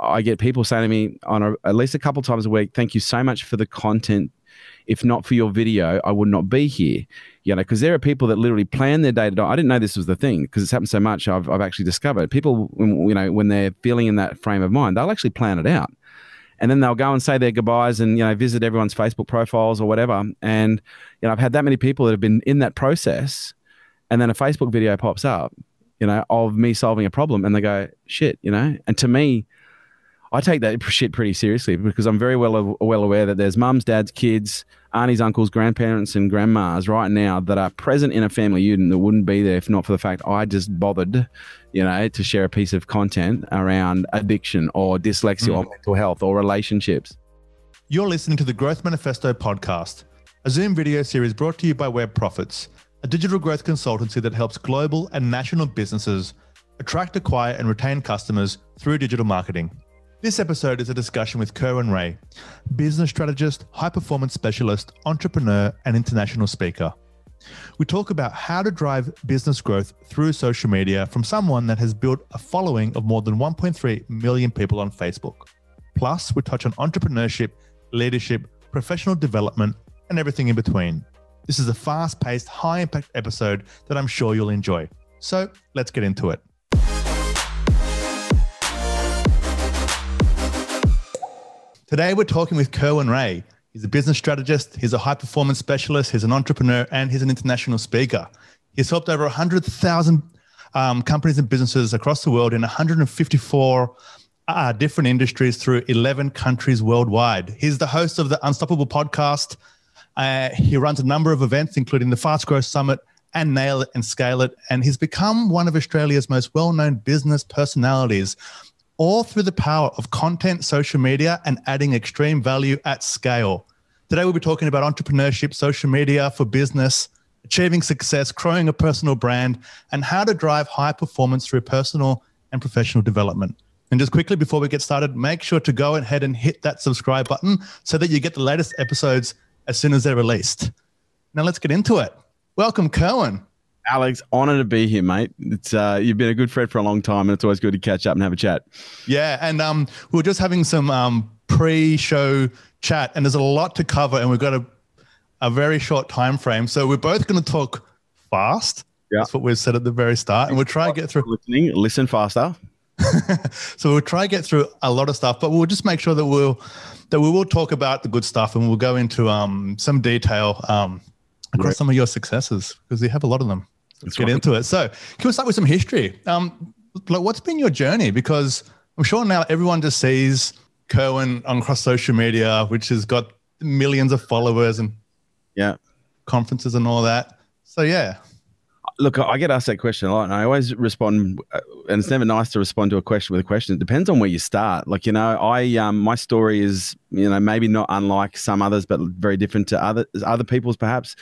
I get people saying to me on a, at least a couple times a week, "Thank you so much for the content. If not for your video, I would not be here." You know, because there are people that literally plan their day to day. I didn't know this was the thing because it's happened so much. I've, I've actually discovered people, you know, when they're feeling in that frame of mind, they'll actually plan it out and then they'll go and say their goodbyes and you know visit everyone's Facebook profiles or whatever. And you know, I've had that many people that have been in that process, and then a Facebook video pops up, you know, of me solving a problem, and they go, "Shit," you know. And to me, I take that shit pretty seriously because I'm very well well aware that there's mums, dads, kids, aunties, uncles, grandparents, and grandmas right now that are present in a family unit that wouldn't be there if not for the fact I just bothered, you know, to share a piece of content around addiction or dyslexia mm. or mental health or relationships. You're listening to the Growth Manifesto podcast, a Zoom video series brought to you by Web Profits, a digital growth consultancy that helps global and national businesses attract, acquire, and retain customers through digital marketing. This episode is a discussion with Kerwin Rae, business strategist, high performance specialist, entrepreneur, and international speaker. We talk about how to drive business growth through social media from someone that has built a following of more than 1.3 million people on Facebook. Plus, we touch on entrepreneurship, leadership, professional development, and everything in between. This is a fast paced, high impact episode that I'm sure you'll enjoy. So let's get into it. Today, we're talking with Kerwin Rae. He's a business strategist, he's a high performance specialist, he's an entrepreneur, and he's an international speaker. He's helped over 100,000 um, companies and businesses across the world in 154 uh, different industries through 11 countries worldwide. He's the host of the Unstoppable podcast. Uh, he runs a number of events, including the Fast Growth Summit and Nail It and Scale It. And he's become one of Australia's most well known business personalities all through the power of content, social media, and adding extreme value at scale. Today, we'll be talking about entrepreneurship, social media for business, achieving success, growing a personal brand, and how to drive high performance through personal and professional development. And just quickly before we get started, make sure to go ahead and hit that subscribe button so that you get the latest episodes as soon as they're released. Now, let's get into it. Welcome, Kerwin. Alex, honor to be here, mate. It's uh, you've been a good friend for a long time, and it's always good to catch up and have a chat. Yeah, and um, we are just having some um, pre-show chat, and there's a lot to cover, and we've got a a very short time frame, so we're both going to talk fast. Yeah, that's what we've said at the very start, and we'll try to get through. Listening, listen faster. so we'll try to get through a lot of stuff, but we'll just make sure that we'll that we will talk about the good stuff, and we'll go into um, some detail um, across some of your successes because you have a lot of them. Let's get into it. So, can we start with some history? Um, like, what's been your journey? Because I'm sure now everyone just sees Kerwin on cross social media, which has got millions of followers and yeah, conferences and all that. So, yeah, look, I get asked that question a lot, and I always respond. Uh, and it's never nice to respond to a question with a question. It depends on where you start. Like you know, I um, my story is you know maybe not unlike some others, but very different to other other people's perhaps.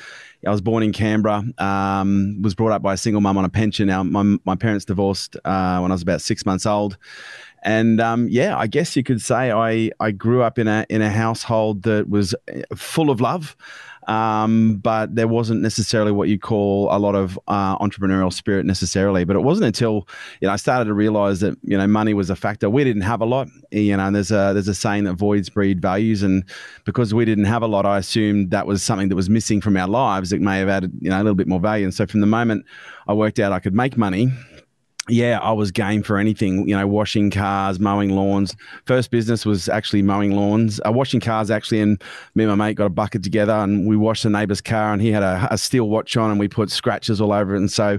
I was born in Canberra. Um, was brought up by a single mum on a pension. Now my my parents divorced uh, when I was about six months old. And um, yeah, I guess you could say I, I grew up in a in a household that was uh, full of love um, but there wasn't necessarily what you call a lot of uh, entrepreneurial spirit necessarily. But it wasn't until you know I started to realize that you know money was a factor. We didn't have a lot, you know. And there's a there's a saying that voids breed values, and because we didn't have a lot, I assumed that was something that was missing from our lives. It may have added you know a little bit more value. And so from the moment I worked out I could make money yeah, I was game for anything, you know, washing cars, mowing lawns. First business was actually mowing lawns, uh, washing cars actually. And me and my mate got a bucket together and we washed the neighbour's car and he had a, a, steel watch on and we put scratches all over it. And so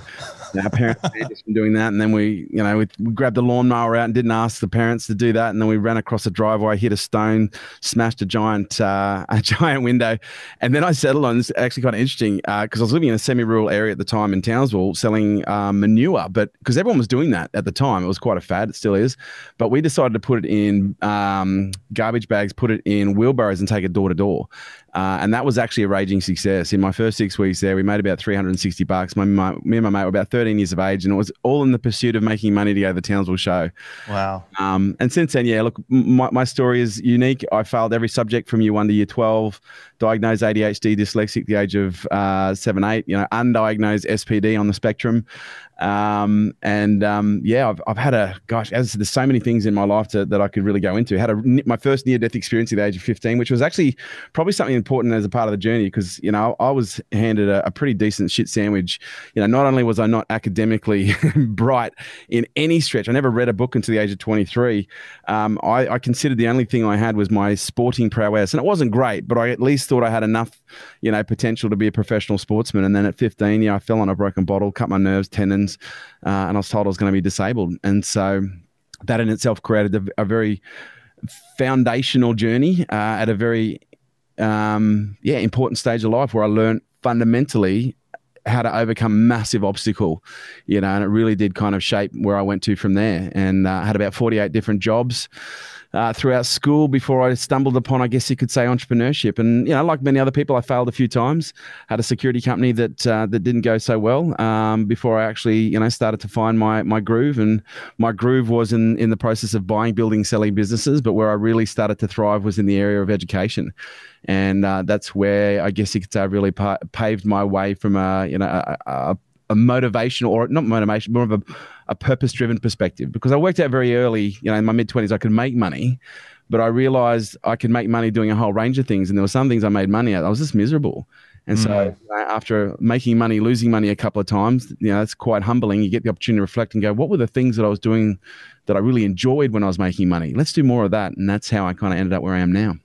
our parents been doing that. And then we, you know, we, we grabbed the lawnmower out and didn't ask the parents to do that. And then we ran across a driveway, hit a stone, smashed a giant, uh, a giant window. And then I settled on this actually kind of interesting because uh, I was living in a semi rural area at the time in Townsville selling uh, manure, but because everyone was doing that at the time. It was quite a fad. It still is. But we decided to put it in um, garbage bags, put it in wheelbarrows, and take it door to door. Uh, and that was actually a raging success. In my first six weeks there, we made about 360 bucks. My, my, me and my mate were about 13 years of age, and it was all in the pursuit of making money to go to the Townsville show. Wow. Um, and since then, yeah, look, my, my story is unique. I failed every subject from year one to year 12, diagnosed ADHD, dyslexic, the age of uh, seven, eight, you know, undiagnosed SPD on the spectrum. Um, and um, yeah, I've, I've had a gosh, as there's so many things in my life to, that I could really go into. Had a my first near death experience at the age of 15, which was actually probably something important as a part of the journey because you know I was handed a, a pretty decent shit sandwich. You know, not only was I not academically bright in any stretch, I never read a book until the age of 23. Um, I, I considered the only thing I had was my sporting prowess, and it wasn't great, but I at least thought I had enough, you know, potential to be a professional sportsman. And then at 15, yeah, I fell on a broken bottle, cut my nerves, tendons uh, and I was told I was going to be disabled. And so that in itself created a, a very foundational journey uh, at a very um, yeah important stage of life where I learned fundamentally how to overcome massive obstacle, you know, and it really did kind of shape where I went to from there. And uh, I had about 48 different jobs uh, throughout school before I stumbled upon, I guess you could say, entrepreneurship. And you know, like many other people, I failed a few times. Had a security company that uh, that didn't go so well um, before I actually, you know, started to find my my groove. And my groove was in in the process of buying, building, selling businesses. But where I really started to thrive was in the area of education and uh, that's where I guess you could say I really pa- paved my way from a you know a, a, a motivational or not motivation, more of a, a purpose driven perspective. Because I worked out very early, you know, in my mid twenties, I could make money, but I realized I could make money doing a whole range of things, and there were some things I made money at. I was just miserable. And so, mm. uh, after making money, losing money a couple of times, you know, that's quite humbling. You get the opportunity to reflect and go, what were the things that I was doing that I really enjoyed when I was making money? Let's do more of that. And that's how I kind of ended up where I am now.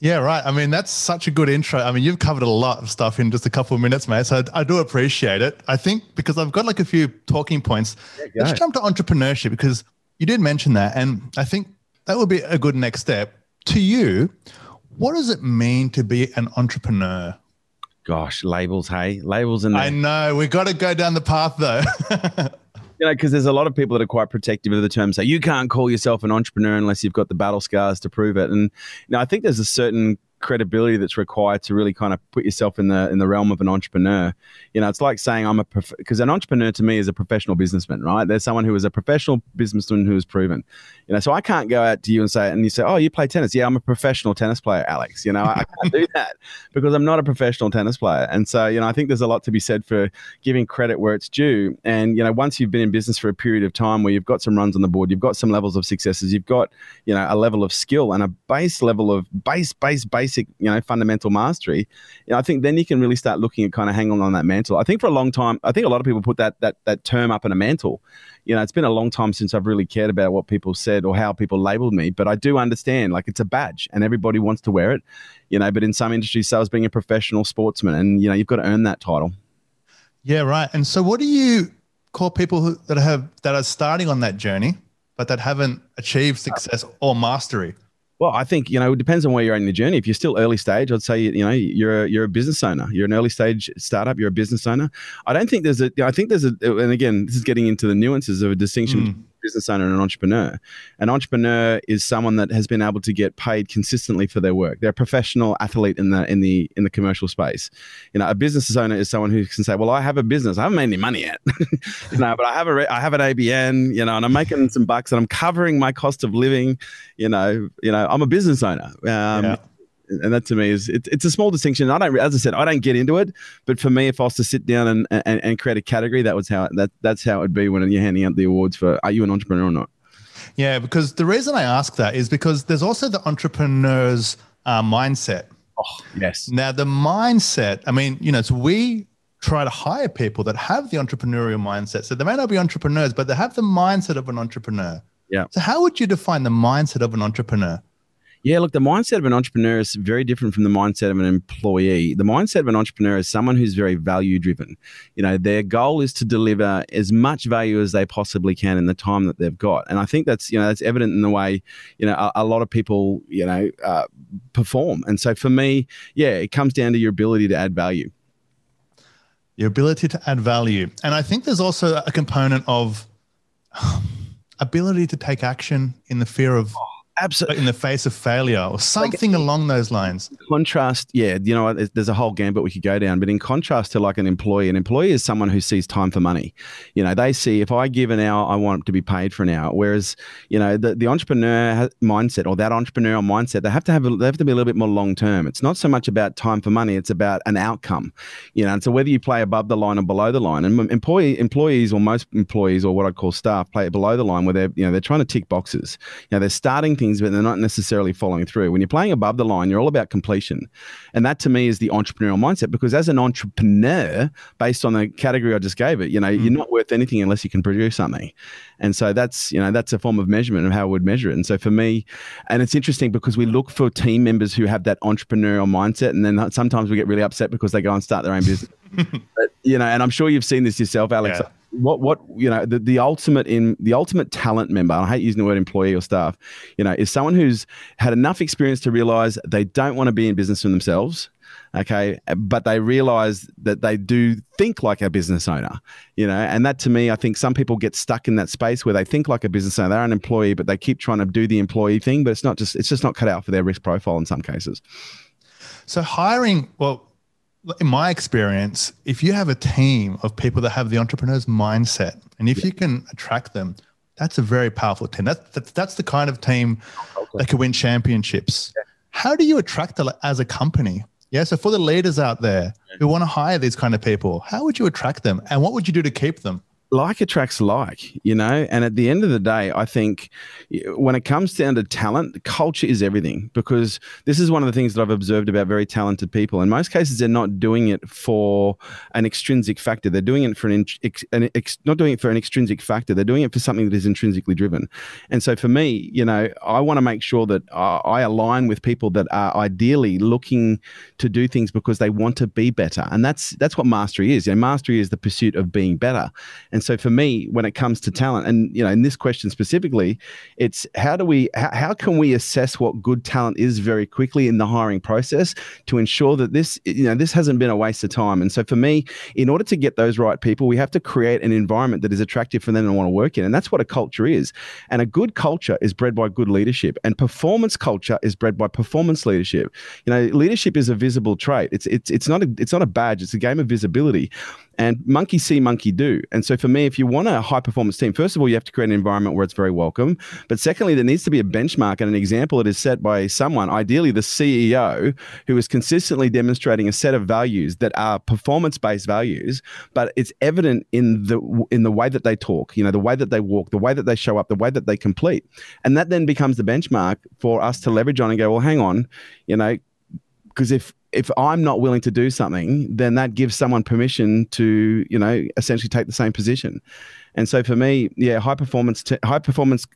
Yeah, right. I mean, that's such a good intro. I mean, you've covered a lot of stuff in just a couple of minutes, mate. So I, I do appreciate it. I think because I've got like a few talking points. Let's jump to entrepreneurship because you did mention that. And I think that would be a good next step. To you, what does it mean to be an entrepreneur? Gosh, labels, hey, labels in there. I know. We've got to go down the path though. you know, because there's a lot of people that are quite protective of the term. Say you can't call yourself an entrepreneur unless you've got the battle scars to prove it. And you I think there's a certain credibility that's required to really kind of put yourself in the in the realm of an entrepreneur. You know, it's like saying I'm a because an entrepreneur to me is a professional businessman, right? There's someone who is a professional businessman who is proven. You know, so I can't go out to you and say and you say, "Oh, you play tennis?" Yeah, I'm a professional tennis player, Alex. You know, I, I can't do that because I'm not a professional tennis player. And so, you know, I think there's a lot to be said for giving credit where it's due. And you know, once you've been in business for a period of time where you've got some runs on the board, you've got some levels of successes, you've got you know a level of skill and a base level of base base base basic you know fundamental mastery. You know, I think then you can really start looking at kind of hanging on that mantle. I think for a long time, I think a lot of people put that that that term up in a mantle you know, it's been a long time since I've really cared about what people said or how people labeled me, but I do understand like it's a badge and everybody wants to wear it, you know, but in some industries, so as being a professional sportsman and, you know, you've got to earn that title. Yeah, right. And so what do you call people who, that have, that are starting on that journey, but that haven't achieved success or mastery? Well, I think you know it depends on where you're in the journey. If you're still early stage, I'd say you know you're a, you're a business owner. You're an early stage startup. You're a business owner. I don't think there's a. I think there's a. And again, this is getting into the nuances of a distinction mm business owner and an entrepreneur. An entrepreneur is someone that has been able to get paid consistently for their work. They're a professional athlete in the in the in the commercial space. You know, a business owner is someone who can say, "Well, I have a business. I haven't made any money yet, you know, but I have a I have an ABN, you know, and I'm making some bucks and I'm covering my cost of living. You know, you know, I'm a business owner." Um, yeah and that to me is it, it's a small distinction. I don't, as I said, I don't get into it. But for me, if I was to sit down and, and, and create a category, that was how that that's how it'd be when you're handing out the awards for are you an entrepreneur or not? Yeah, because the reason I ask that is because there's also the entrepreneur's uh, mindset. Oh, yes. Now the mindset. I mean, you know, so we try to hire people that have the entrepreneurial mindset. So they may not be entrepreneurs, but they have the mindset of an entrepreneur. Yeah. So how would you define the mindset of an entrepreneur? Yeah, look, the mindset of an entrepreneur is very different from the mindset of an employee. The mindset of an entrepreneur is someone who's very value driven. You know, their goal is to deliver as much value as they possibly can in the time that they've got. And I think that's, you know, that's evident in the way, you know, a, a lot of people, you know, uh, perform. And so for me, yeah, it comes down to your ability to add value. Your ability to add value. And I think there's also a component of ability to take action in the fear of Absolutely. in the face of failure or something like, along those lines. Contrast, yeah, you know, there's a whole gambit we could go down, but in contrast to like an employee, an employee is someone who sees time for money. You know, they see if I give an hour, I want to be paid for an hour. Whereas, you know, the, the entrepreneur mindset or that entrepreneurial mindset, they have to have a, they have to be a little bit more long term. It's not so much about time for money; it's about an outcome. You know, and so whether you play above the line or below the line, and employee employees or most employees or what i'd call staff play it below the line where they're you know they're trying to tick boxes. You know, they're starting things things, but they're not necessarily following through. When you're playing above the line, you're all about completion. And that to me is the entrepreneurial mindset because as an entrepreneur, based on the category I just gave it, you know, mm. you're not worth anything unless you can produce something. And so that's, you know, that's a form of measurement of how we would measure it. And so for me, and it's interesting because we look for team members who have that entrepreneurial mindset. And then sometimes we get really upset because they go and start their own business. but, you know, and I'm sure you've seen this yourself, Alex. Yeah what what you know the, the ultimate in the ultimate talent member i hate using the word employee or staff you know is someone who's had enough experience to realize they don't want to be in business for themselves okay but they realize that they do think like a business owner you know and that to me i think some people get stuck in that space where they think like a business owner they're an employee but they keep trying to do the employee thing but it's not just it's just not cut out for their risk profile in some cases. So hiring well in my experience, if you have a team of people that have the entrepreneur's mindset, and if yeah. you can attract them, that's a very powerful team. That's that's, that's the kind of team okay. that can win championships. Yeah. How do you attract them as a company? Yeah. So for the leaders out there who want to hire these kind of people, how would you attract them, and what would you do to keep them? Like attracts like, you know. And at the end of the day, I think when it comes down to talent, culture is everything because this is one of the things that I've observed about very talented people. In most cases, they're not doing it for an extrinsic factor. They're doing it for an, ex, an ex, not doing it for an extrinsic factor. They're doing it for something that is intrinsically driven. And so for me, you know, I want to make sure that uh, I align with people that are ideally looking to do things because they want to be better. And that's that's what mastery is. You know, mastery is the pursuit of being better. And so for me, when it comes to talent, and you know, in this question specifically, it's how do we how, how can we assess what good talent is very quickly in the hiring process to ensure that this you know this hasn't been a waste of time. And so for me, in order to get those right people, we have to create an environment that is attractive for them to want to work in, and that's what a culture is. And a good culture is bred by good leadership, and performance culture is bred by performance leadership. You know, leadership is a visible trait. It's it's it's not a it's not a badge. It's a game of visibility. And monkey see, monkey do. And so for me, if you want a high performance team, first of all, you have to create an environment where it's very welcome. But secondly, there needs to be a benchmark and an example that is set by someone, ideally the CEO, who is consistently demonstrating a set of values that are performance based values, but it's evident in the in the way that they talk, you know, the way that they walk, the way that they show up, the way that they complete. And that then becomes the benchmark for us to leverage on and go, well, hang on, you know, because if if I'm not willing to do something, then that gives someone permission to, you know, essentially take the same position. And so for me, yeah, high performance, t- high performance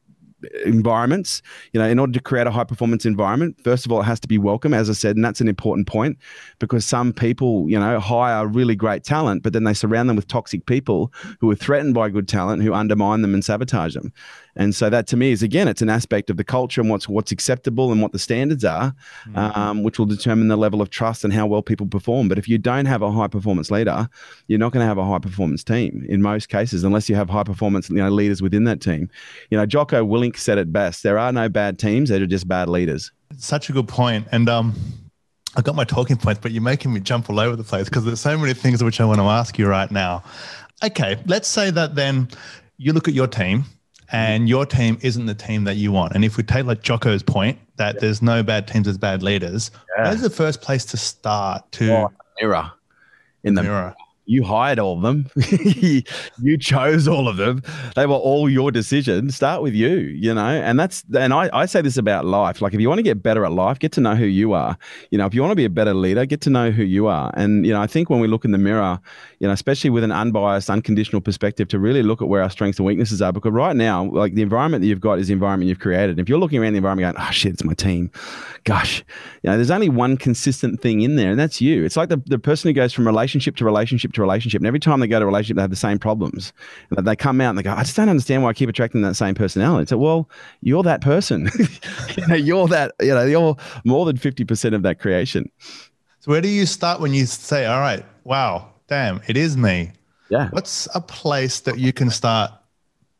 environments. You know, in order to create a high performance environment, first of all, it has to be welcome, as I said, and that's an important point because some people, you know, hire really great talent, but then they surround them with toxic people who are threatened by good talent, who undermine them and sabotage them. And so that to me is again, it's an aspect of the culture and what's what's acceptable and what the standards are, mm-hmm. um, which will determine the level of trust and how well people perform. But if you don't have a high performance leader, you're not going to have a high performance team in most cases, unless you have high performance you know leaders within that team. You know, Jocko Willink said it best: there are no bad teams; they're just bad leaders. Such a good point, and um. I got my talking points, but you're making me jump all over the place because there's so many things which I want to ask you right now. Okay, let's say that then you look at your team and your team isn't the team that you want. And if we take like Jocko's point that yeah. there's no bad teams, there's bad leaders, yeah. that's the first place to start to oh, mirror in the mirror you hired all of them. you chose all of them. They were all your decision. Start with you, you know, and that's, and I, I say this about life. Like, if you want to get better at life, get to know who you are. You know, if you want to be a better leader, get to know who you are. And, you know, I think when we look in the mirror, you know, especially with an unbiased, unconditional perspective to really look at where our strengths and weaknesses are, because right now, like the environment that you've got is the environment you've created. And if you're looking around the environment going, oh shit, it's my team. Gosh, you know, there's only one consistent thing in there, and that's you. It's like the, the person who goes from relationship to relationship to relationship. And every time they go to a relationship, they have the same problems. And they come out and they go, I just don't understand why I keep attracting that same personality. So, well, you're that person. you know, you're that, you know, you're more than 50% of that creation. So where do you start when you say, all right, wow, damn, it is me. Yeah. What's a place that you can start?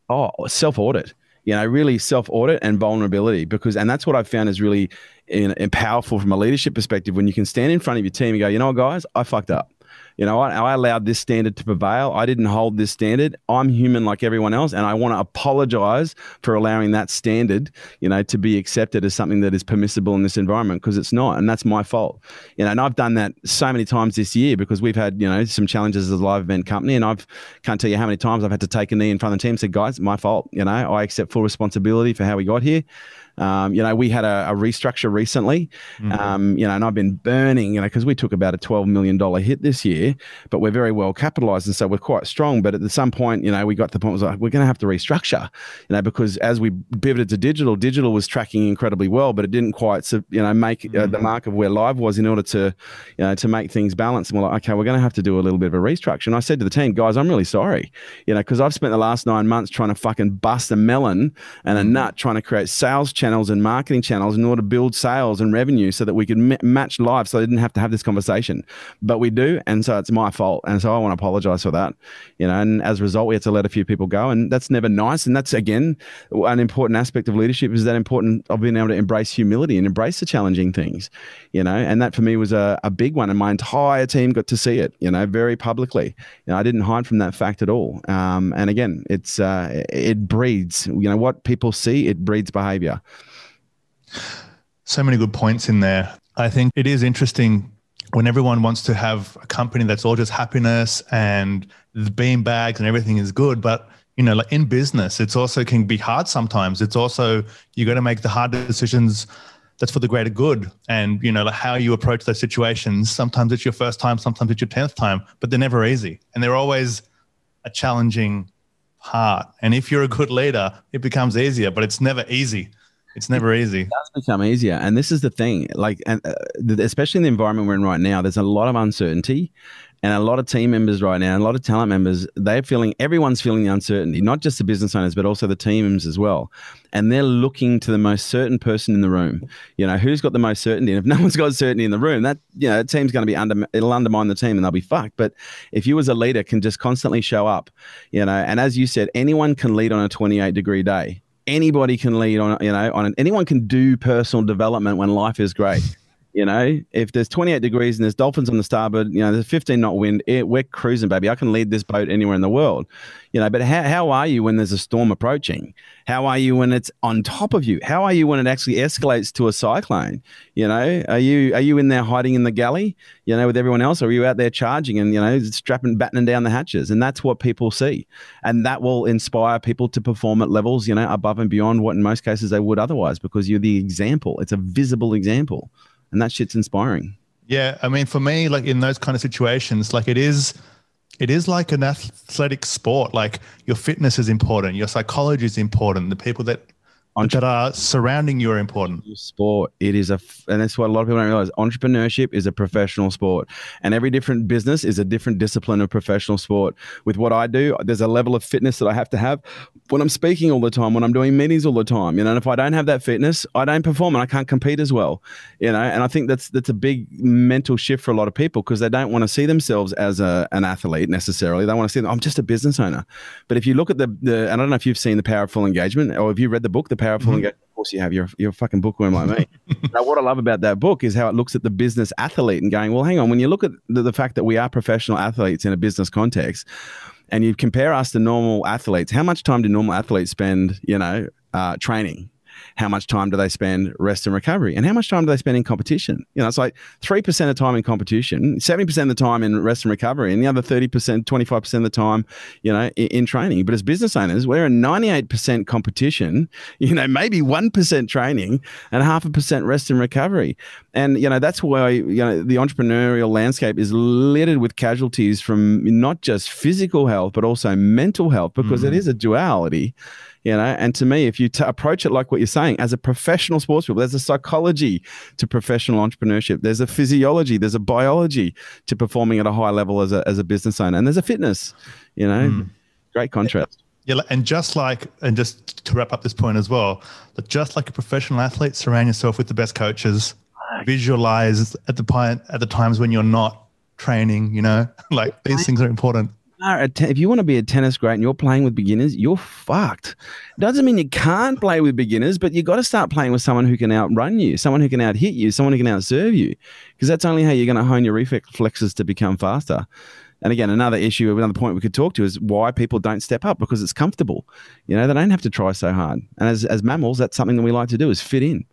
Oh, self audit you know, really self audit and vulnerability because, and that's what I've found is really in, in powerful from a leadership perspective when you can stand in front of your team and go, you know what, guys, I fucked up. You know, I, I, allowed this standard to prevail. I didn't hold this standard. I'm human like everyone else, and I want to apologize for allowing that standard, you know, to be accepted as something that is permissible in this environment because it's not, and that's my fault. You know, and I've done that so many times this year because we've had, you know, some challenges as a live event company, and I've can't tell you how many times I've had to take a knee in front of the team and say, guys, my fault. You know, I accept full responsibility for how we got here. Um, you know, we had a, a restructure recently, mm-hmm. um, you know, and I've been burning, you know, because we took about a $12 million hit this year, but we're very well capitalized. And so we're quite strong. But at some point, you know, we got to the point was like, we're going to have to restructure, you know, because as we pivoted to digital, digital was tracking incredibly well, but it didn't quite, you know, make uh, the mm-hmm. mark of where live was in order to, you know, to make things balance. And we're like, okay, we're going to have to do a little bit of a restructure. And I said to the team, guys, I'm really sorry, you know, because I've spent the last nine months trying to fucking bust a melon and a mm-hmm. nut trying to create sales channels and marketing channels in order to build sales and revenue so that we could m- match live so I didn't have to have this conversation. But we do. And so it's my fault. And so I want to apologize for that. You know, and as a result, we had to let a few people go. And that's never nice. And that's, again, an important aspect of leadership is that important of being able to embrace humility and embrace the challenging things, you know. And that for me was a, a big one. And my entire team got to see it, you know, very publicly. You know, I didn't hide from that fact at all. Um, and again, it's, uh, it breeds, you know, what people see, it breeds behavior. So many good points in there. I think it is interesting when everyone wants to have a company that's all just happiness and the bean bags and everything is good. But you know, like in business, it's also can be hard sometimes. It's also you got to make the hard decisions that's for the greater good. And you know, like how you approach those situations. Sometimes it's your first time, sometimes it's your tenth time, but they're never easy, and they're always a challenging part. And if you're a good leader, it becomes easier, but it's never easy. It's never easy. It does become easier, and this is the thing. Like, and uh, especially in the environment we're in right now, there's a lot of uncertainty, and a lot of team members right now, a lot of talent members, they're feeling. Everyone's feeling the uncertainty, not just the business owners, but also the teams as well. And they're looking to the most certain person in the room. You know, who's got the most certainty? And if no one's got certainty in the room, that you know, that team's going to be under. It'll undermine the team, and they'll be fucked. But if you as a leader can just constantly show up, you know, and as you said, anyone can lead on a 28 degree day anybody can lead on, you know, on anyone can do personal development when life is great. You know, if there's 28 degrees and there's dolphins on the starboard, you know, there's 15 knot wind, it, we're cruising, baby. I can lead this boat anywhere in the world. You know, but how, how are you when there's a storm approaching? How are you when it's on top of you? How are you when it actually escalates to a cyclone? You know, are you are you in there hiding in the galley, you know, with everyone else, or are you out there charging and you know strapping, battening down the hatches? And that's what people see, and that will inspire people to perform at levels, you know, above and beyond what in most cases they would otherwise, because you're the example. It's a visible example and that shit's inspiring. Yeah, I mean, for me, like in those kind of situations, like it is, it is like an athletic sport. Like your fitness is important, your psychology is important. The people that that are surrounding you are important. Sport, it is a, and that's what a lot of people don't realize. Entrepreneurship is a professional sport, and every different business is a different discipline of professional sport. With what I do, there's a level of fitness that I have to have when I'm speaking all the time, when I'm doing meetings all the time. You know, and if I don't have that fitness, I don't perform and I can't compete as well. You know, and I think that's that's a big mental shift for a lot of people because they don't want to see themselves as a, an athlete necessarily. They want to see them, I'm just a business owner. But if you look at the, the, and I don't know if you've seen the Power of Full Engagement or have you read the book, The powerful mm-hmm. Of course, you have. You're, you're a fucking bookworm like me. now, what I love about that book is how it looks at the business athlete and going, well, hang on. When you look at the, the fact that we are professional athletes in a business context, and you compare us to normal athletes, how much time do normal athletes spend, you know, uh, training? How much time do they spend rest and recovery? And how much time do they spend in competition? You know it's like 3% of time in competition 70% of the time in rest and recovery and the other 30% 25% of the time you know in, in training. But as business owners we're in 98% competition you know maybe 1% training and half a percent rest and recovery. And you know that's why you know the entrepreneurial landscape is littered with casualties from not just physical health but also mental health because mm-hmm. it is a duality you know and to me if you t- approach it like what you're saying as a professional sports people there's a psychology to professional entrepreneurship there's a physiology there's a biology to performing at a high level as a, as a business owner and there's a fitness you know mm. great contrast yeah, and just like, and just to wrap up this point as well, that just like a professional athlete, surround yourself with the best coaches. Visualize at the point at the times when you're not training. You know, like these things are important are te- if you want to be a tennis great and you're playing with beginners, you're fucked. Doesn't mean you can't play with beginners, but you got to start playing with someone who can outrun you, someone who can out hit you, someone who can outserve you, because that's only how you're going to hone your reflexes to become faster. And again, another issue, another point we could talk to is why people don't step up because it's comfortable. You know, they don't have to try so hard. And as, as mammals, that's something that we like to do is fit in.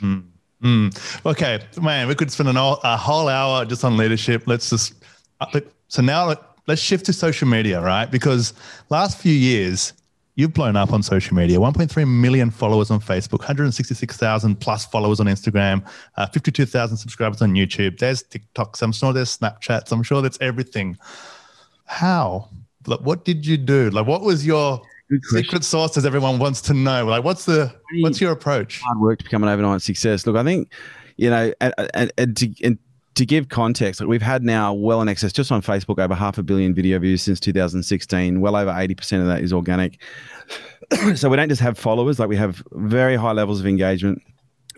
Mm. Mm. Okay, man, we could spend an, a whole hour just on leadership. Let's just uh, so now let's shift to social media, right? Because last few years you've blown up on social media. 1.3 million followers on facebook 166000 plus followers on instagram uh, 52000 subscribers on youtube. There's tiktoks i'm sure there's snapchats i'm sure that's everything. How? Like what did you do? Like what was your secret sauce as everyone wants to know? Like what's the what's your approach? Hard work to become an overnight success. Look i think you know and, and, and to and to give context, like we've had now well in excess just on Facebook over half a billion video views since 2016. Well over 80% of that is organic. so we don't just have followers, like we have very high levels of engagement,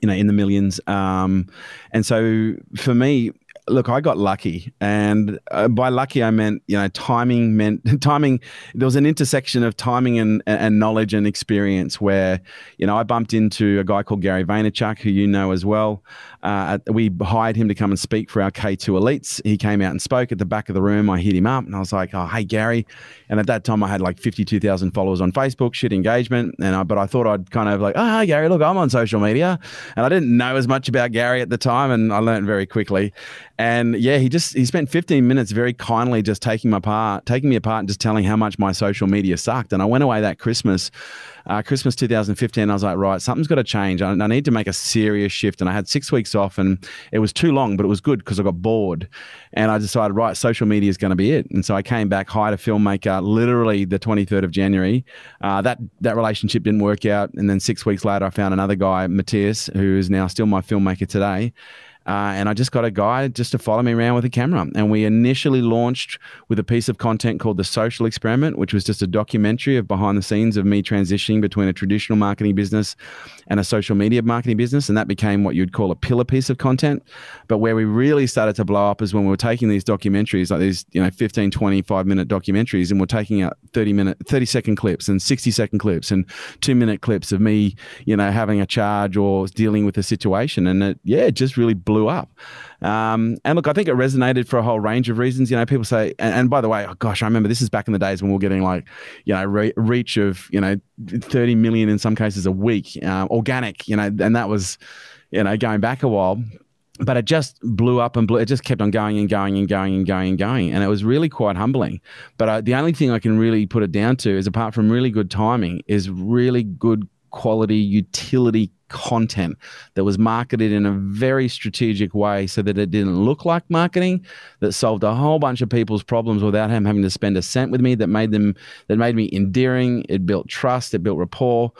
you know, in the millions. Um, and so for me, look, I got lucky, and uh, by lucky I meant you know timing meant timing. There was an intersection of timing and and knowledge and experience where you know I bumped into a guy called Gary Vaynerchuk, who you know as well. Uh, we hired him to come and speak for our K2 elites. He came out and spoke at the back of the room. I hit him up and I was like, "Oh, hey Gary," and at that time I had like fifty-two thousand followers on Facebook, shit engagement, and I, but I thought I'd kind of like, "Oh, hi Gary, look, I'm on social media," and I didn't know as much about Gary at the time, and I learned very quickly. And yeah, he just he spent 15 minutes very kindly just taking my part, taking me apart and just telling how much my social media sucked. And I went away that Christmas uh, Christmas 2015, I was like, right, something's got to change. I, I, need to make a serious shift. And I had six weeks off, and it was too long, but it was good because I got bored. And I decided, right, social media is going to be it. And so I came back, hired a filmmaker, literally the 23rd of January. Uh, that that relationship didn't work out, and then six weeks later, I found another guy, Matthias, who is now still my filmmaker today. Uh, and I just got a guy just to follow me around with a camera. And we initially launched with a piece of content called The Social Experiment, which was just a documentary of behind the scenes of me transitioning between a traditional marketing business and a social media marketing business. And that became what you'd call a pillar piece of content. But where we really started to blow up is when we were taking these documentaries, like these, you know, 15, 25 minute documentaries, and we're taking out 30 minute, 30 second clips and 60 second clips and two minute clips of me, you know, having a charge or dealing with a situation. And it, yeah, it just really blew blew up. Um, and look, I think it resonated for a whole range of reasons. You know, people say, and, and by the way, oh gosh, I remember this is back in the days when we are getting like, you know, re- reach of, you know, 30 million in some cases a week, uh, organic, you know, and that was, you know, going back a while but it just blew up and blew, it just kept on going and going and going and going and going and it was really quite humbling but uh, the only thing i can really put it down to is apart from really good timing is really good quality utility content that was marketed in a very strategic way so that it didn't look like marketing that solved a whole bunch of people's problems without him having to spend a cent with me that made them that made me endearing. It built trust. It built rapport.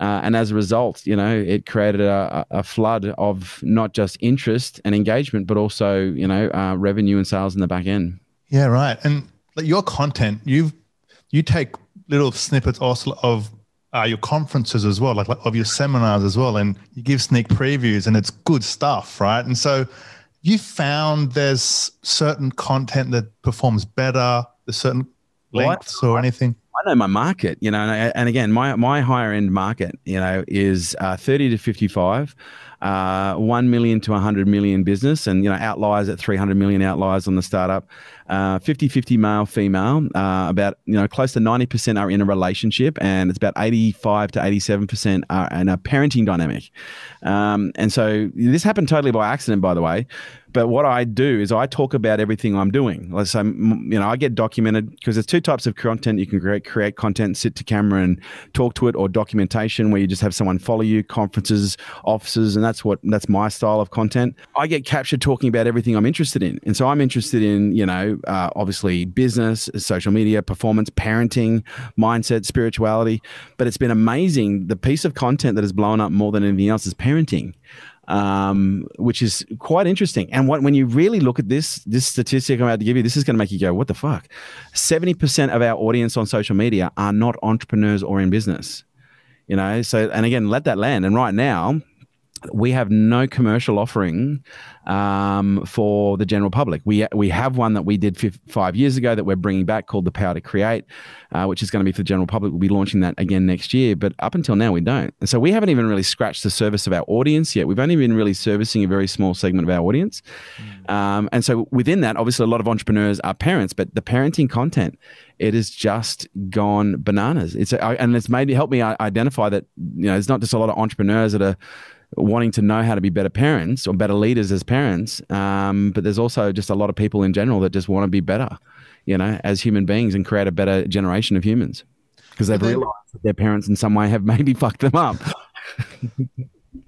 Uh, and as a result you know it created a, a, flood of not just interest and engagement but also you know uh, revenue and sales in the back end. Yeah right. And your content you've you take little snippets also of uh, your conferences as well, like, like of your seminars as well, and you give sneak previews, and it's good stuff, right? And so, you found there's certain content that performs better, there's certain lengths or anything. I know my market, you know, and, and again, my my higher end market, you know, is uh, 30 to 55 uh, 1 million to 100 million business and you know outliers at 300 million outliers on the startup. Uh, 50 50 male female uh, about you know close to 90% are in a relationship and it's about 85 to 87% are in a parenting dynamic. Um, and so this happened totally by accident by the way but what I do is I talk about everything I'm doing. Let's say, you know, I get documented because there's two types of content you can create: create content, sit to camera and talk to it, or documentation where you just have someone follow you, conferences, offices, and that's what that's my style of content. I get captured talking about everything I'm interested in, and so I'm interested in, you know, uh, obviously business, social media, performance, parenting, mindset, spirituality. But it's been amazing. The piece of content that has blown up more than anything else is parenting um, which is quite interesting. And what, when you really look at this, this statistic I'm about to give you, this is going to make you go, "What the fuck?" Seventy percent of our audience on social media are not entrepreneurs or in business. You know, so and again, let that land. And right now, we have no commercial offering um, for the general public. We we have one that we did f- five years ago that we're bringing back called the Power to Create, uh, which is going to be for the general public. We'll be launching that again next year. But up until now, we don't. And so we haven't even really scratched the surface of our audience yet. We've only been really servicing a very small segment of our audience. Mm. Um, and so within that, obviously, a lot of entrepreneurs are parents, but the parenting content it has just gone bananas. It's and it's maybe helped me identify that you know it's not just a lot of entrepreneurs that are wanting to know how to be better parents or better leaders as parents. Um, but there's also just a lot of people in general that just want to be better, you know, as human beings and create a better generation of humans because they've realized that their parents in some way have maybe fucked them up.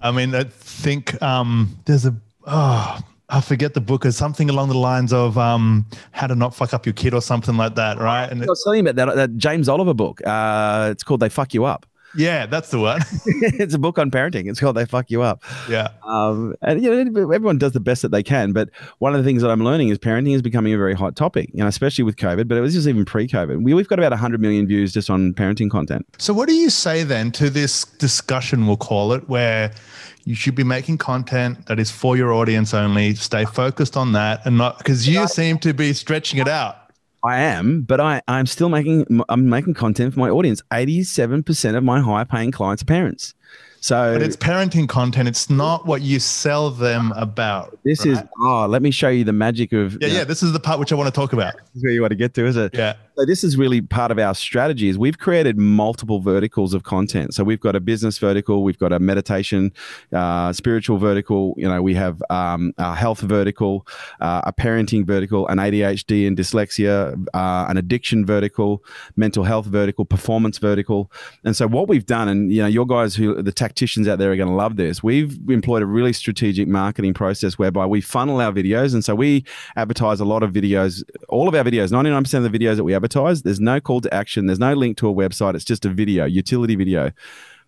I mean, I think um, there's a, oh, I forget the book is something along the lines of um, how to not fuck up your kid or something like that, right? And I was telling you about that, that James Oliver book. Uh, it's called They Fuck You Up. Yeah, that's the one. it's a book on parenting. It's called They Fuck You Up. Yeah. Um, and you know, everyone does the best that they can. But one of the things that I'm learning is parenting is becoming a very hot topic, you know, especially with COVID, but it was just even pre COVID. We, we've got about 100 million views just on parenting content. So, what do you say then to this discussion, we'll call it, where you should be making content that is for your audience only, stay focused on that and not because you seem to be stretching it out? I am, but I, I'm still making I'm making content for my audience. 87% of my high paying clients are parents. So But it's parenting content. It's not what you sell them about. This right? is oh, let me show you the magic of Yeah, yeah. Know, this is the part which I want to talk about. This is where you want to get to, is it? Yeah. So this is really part of our strategy is we've created multiple verticals of content. So we've got a business vertical, we've got a meditation, uh, spiritual vertical. You know, we have um, a health vertical, uh, a parenting vertical, an ADHD and dyslexia, uh, an addiction vertical, mental health vertical, performance vertical. And so what we've done, and you know, your guys who the tacticians out there are going to love this. We've employed a really strategic marketing process whereby we funnel our videos, and so we advertise a lot of videos. All of our videos, ninety nine percent of the videos that we advertise There's no call to action. There's no link to a website. It's just a video, utility video.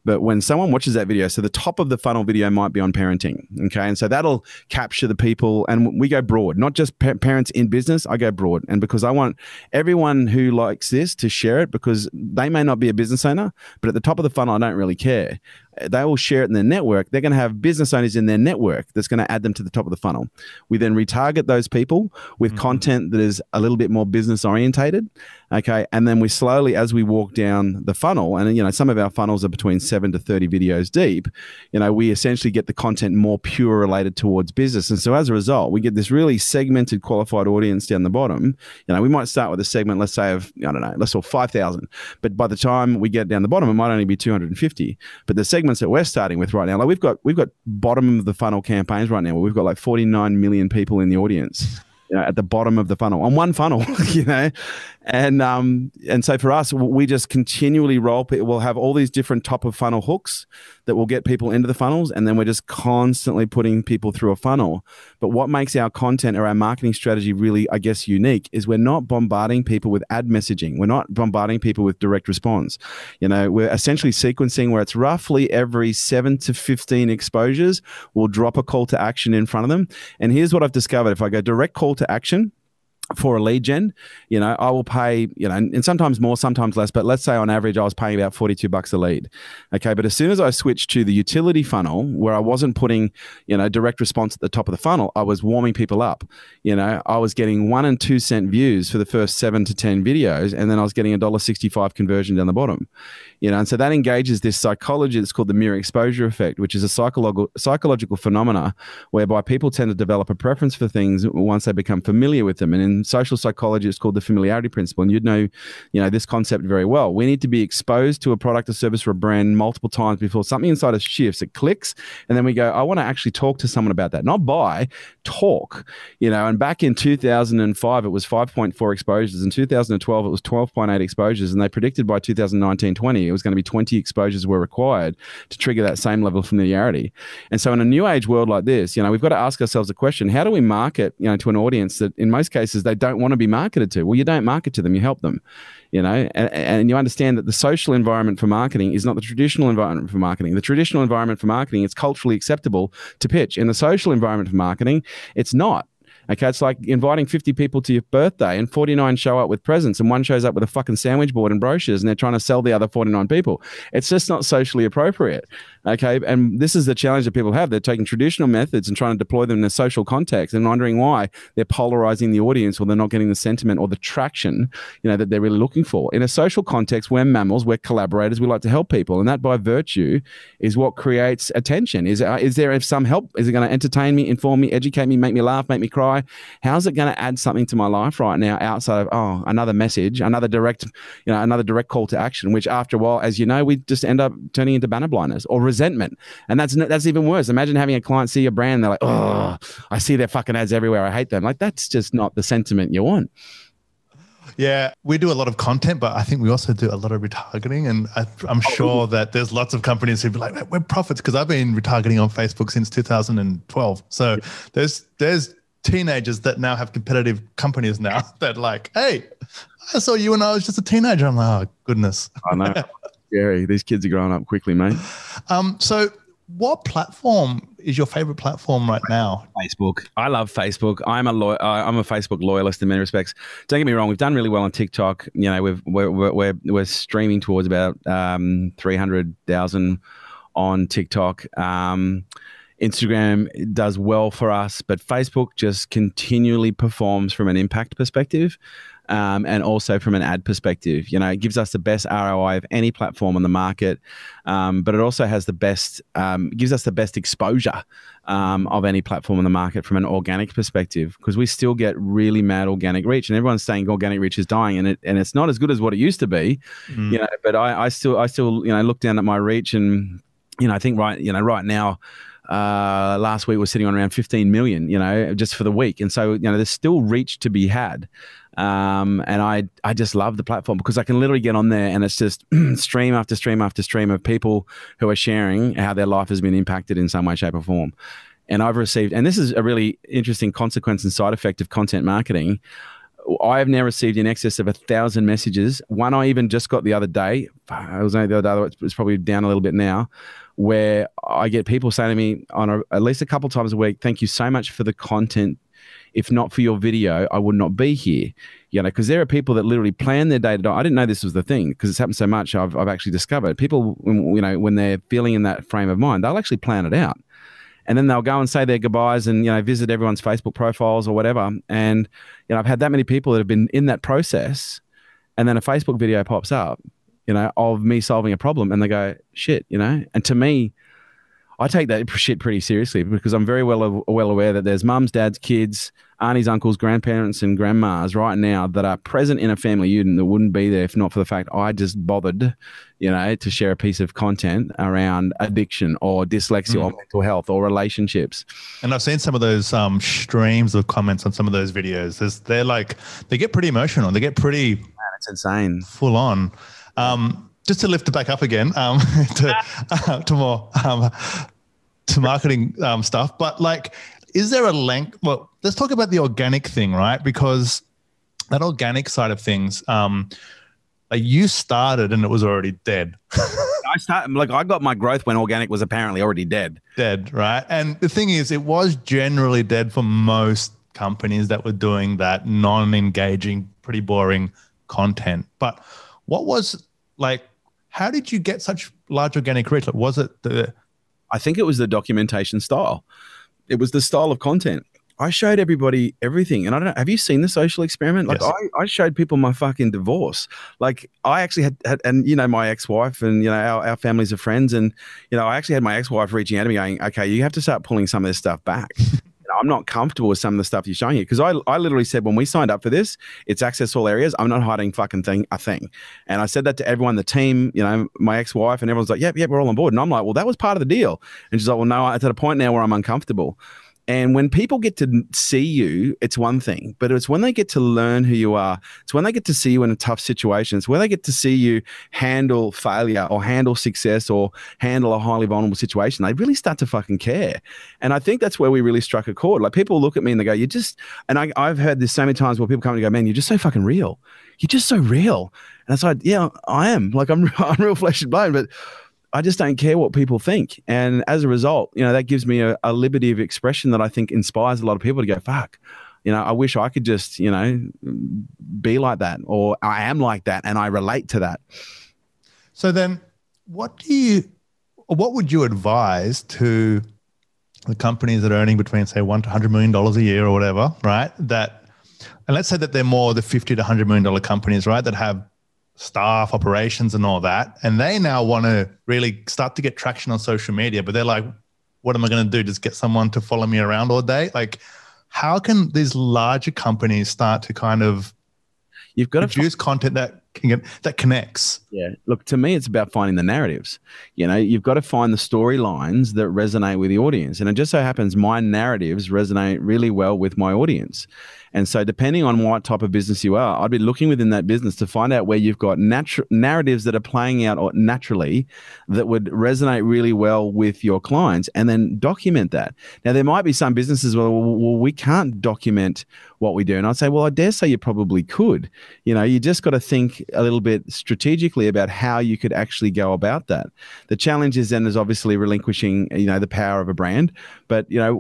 But when someone watches that video, so the top of the funnel video might be on parenting. Okay. And so that'll capture the people. And we go broad, not just pa- parents in business. I go broad. And because I want everyone who likes this to share it because they may not be a business owner, but at the top of the funnel, I don't really care they will share it in their network. They're going to have business owners in their network that's going to add them to the top of the funnel. We then retarget those people with mm-hmm. content that is a little bit more business orientated. Okay. And then we slowly, as we walk down the funnel, and you know, some of our funnels are between seven to 30 videos deep, you know, we essentially get the content more pure related towards business. And so as a result, we get this really segmented qualified audience down the bottom. You know, we might start with a segment, let's say of, I don't know, let's say 5,000. But by the time we get down the bottom, it might only be 250. But the segment segments that we're starting with right now, like we've got we've got bottom of the funnel campaigns right now where we've got like 49 million people in the audience you know, at the bottom of the funnel on one funnel, you know, and um, and so for us, we just continually roll. We'll have all these different top of funnel hooks that will get people into the funnels, and then we're just constantly putting people through a funnel. But what makes our content or our marketing strategy really, I guess, unique is we're not bombarding people with ad messaging. We're not bombarding people with direct response. You know, we're essentially sequencing where it's roughly every seven to fifteen exposures, we'll drop a call to action in front of them. And here's what I've discovered: if I go direct call to action for a lead gen, you know, I will pay, you know, and sometimes more, sometimes less, but let's say on average I was paying about 42 bucks a lead. Okay. But as soon as I switched to the utility funnel where I wasn't putting, you know, direct response at the top of the funnel, I was warming people up. You know, I was getting one and two cent views for the first seven to 10 videos, and then I was getting a dollar 65 conversion down the bottom you know and so that engages this psychology that's called the mere exposure effect which is a psychological psychological phenomena whereby people tend to develop a preference for things once they become familiar with them and social psychology it's called the familiarity principle and you'd know you know this concept very well we need to be exposed to a product or service or a brand multiple times before something inside us shifts it clicks and then we go i want to actually talk to someone about that not buy talk you know and back in 2005 it was 5.4 exposures in 2012 it was 12.8 exposures and they predicted by 2019 20 it was going to be 20 exposures were required to trigger that same level of familiarity. And so in a new age world like this, you know, we've got to ask ourselves a question, how do we market, you know, to an audience that in most cases they don't want to be marketed to? Well, you don't market to them, you help them you know and, and, you understand that the social environment for marketing is not the traditional environment for marketing the traditional environment for marketing it's culturally acceptable to pitch in the social environment for marketing it's not Okay, it's like inviting 50 people to your birthday and 49 show up with presents and one shows up with a fucking sandwich board and brochures and they're trying to sell the other 49 people. It's just not socially appropriate. Okay, and this is the challenge that people have. They're taking traditional methods and trying to deploy them in a social context and wondering why they're polarizing the audience or they're not getting the sentiment or the traction, you know, that they're really looking for. In a social context, we're mammals, we're collaborators, we like to help people, and that by virtue is what creates attention. Is uh, is there some help? Is it going to entertain me, inform me, educate me, make me laugh, make me cry? How's it going to add something to my life right now outside of oh another message, another direct, you know, another direct call to action? Which after a while, as you know, we just end up turning into banner blindness or resentment, and that's that's even worse. Imagine having a client see your brand, they're like, oh, I see their fucking ads everywhere. I hate them. Like that's just not the sentiment you want. Yeah, we do a lot of content, but I think we also do a lot of retargeting. And I, am oh, sure that there's lots of companies who'd be like, "Web Profits," because I've been retargeting on Facebook since 2012. So yeah. there's there's teenagers that now have competitive companies now that like, hey, I saw you when I was just a teenager. I'm like, oh goodness. I know. Scary. These kids are growing up quickly, mate. Um, so what platform is your favorite platform right now? Facebook. I love Facebook. I'm a lo- I'm a Facebook loyalist in many respects. Don't get me wrong. We've done really well on TikTok. You know, we've we're we're, we're streaming towards about um, three hundred thousand on TikTok. Um, Instagram does well for us, but Facebook just continually performs from an impact perspective um, and also from an ad perspective. You know, it gives us the best ROI of any platform on the market, um, but it also has the best, um, gives us the best exposure um, of any platform on the market from an organic perspective because we still get really mad organic reach, and everyone's saying organic reach is dying, and it and it's not as good as what it used to be. Mm. You know, but I, I still I still you know look down at my reach and you know I think right you know right now uh, last week we're sitting on around 15 million, you know, just for the week. And so, you know, there's still reach to be had. Um, and I I just love the platform because I can literally get on there and it's just stream after stream after stream of people who are sharing how their life has been impacted in some way, shape, or form. And I've received, and this is a really interesting consequence and side effect of content marketing. I have now received in excess of a thousand messages. One I even just got the other day. It was only the other day. It's probably down a little bit now. Where I get people saying to me on a, at least a couple times a week, "Thank you so much for the content if not for your video, I would not be here. You know, because there are people that literally plan their day to day. I didn't know this was the thing because it's happened so much. I've, I've actually discovered people, you know, when they're feeling in that frame of mind, they'll actually plan it out. And then they'll go and say their goodbyes and, you know, visit everyone's Facebook profiles or whatever. And, you know, I've had that many people that have been in that process and then a Facebook video pops up, you know, of me solving a problem and they go, shit, you know, and to me, I take that shit pretty seriously because I'm very well well aware that there's mums, dads, kids, aunties, uncles, grandparents, and grandmas right now that are present in a family unit that wouldn't be there if not for the fact I just bothered, you know, to share a piece of content around addiction or dyslexia mm. or mental health or relationships. And I've seen some of those um, streams of comments on some of those videos. There's, they're like they get pretty emotional. They get pretty. Man, it's insane. Full on. Um, just to lift it back up again um, to, uh, to more um, to marketing um, stuff. But like, is there a length? Well, let's talk about the organic thing, right? Because that organic side of things, um, like you started and it was already dead. I started like I got my growth when organic was apparently already dead. Dead, right? And the thing is, it was generally dead for most companies that were doing that non-engaging, pretty boring content. But what was like how did you get such large organic reach? Like, was it the? I think it was the documentation style. It was the style of content. I showed everybody everything. And I don't know, have you seen the social experiment? Like yes. I, I showed people my fucking divorce. Like I actually had, had and you know, my ex-wife and, you know, our, our families are friends. And, you know, I actually had my ex-wife reaching out to me going, okay, you have to start pulling some of this stuff back. I'm not comfortable with some of the stuff you're showing you because I, I literally said when we signed up for this, it's access all areas. I'm not hiding fucking thing a thing, and I said that to everyone, the team, you know, my ex wife, and everyone's like, yep, yep, we're all on board, and I'm like, well, that was part of the deal, and she's like, well, no, it's at a point now where I'm uncomfortable. And when people get to see you, it's one thing, but it's when they get to learn who you are. It's when they get to see you in a tough situation. It's when they get to see you handle failure or handle success or handle a highly vulnerable situation. They really start to fucking care. And I think that's where we really struck a chord. Like people look at me and they go, you just, and I, I've heard this so many times where people come and go, man, you're just so fucking real. You're just so real. And it's like, yeah, I am. Like I'm, I'm real flesh and bone, but I just don't care what people think. And as a result, you know, that gives me a, a, liberty of expression that I think inspires a lot of people to go, fuck, you know, I wish I could just, you know, be like that or I am like that and I relate to that. So then what do you what would you advise to the companies that are earning between say one to hundred million dollars a year or whatever, right? That and let's say that they're more the fifty to hundred million dollar companies, right? That have staff, operations, and all that, and they now want to really start to get traction on social media, but they're like, "What am I going to do? Just get someone to follow me around all day?" Like, how can these larger companies start to kind of You've got to produce content that can get, that connects. Yeah. Look, to me, it's about finding the narratives. You know, you've got to find the storylines that resonate with the audience. And it just so happens my narratives resonate really well with my audience. And so, depending on what type of business you are, I'd be looking within that business to find out where you've got natu- narratives that are playing out naturally that would resonate really well with your clients and then document that. Now, there might be some businesses where, well, we can't document what we do. And I'd say, well, I dare say you probably could. You know, you just got to think a little bit strategically about how you could actually go about that. The challenge is then is obviously relinquishing, you know, the power of a brand. But, you know,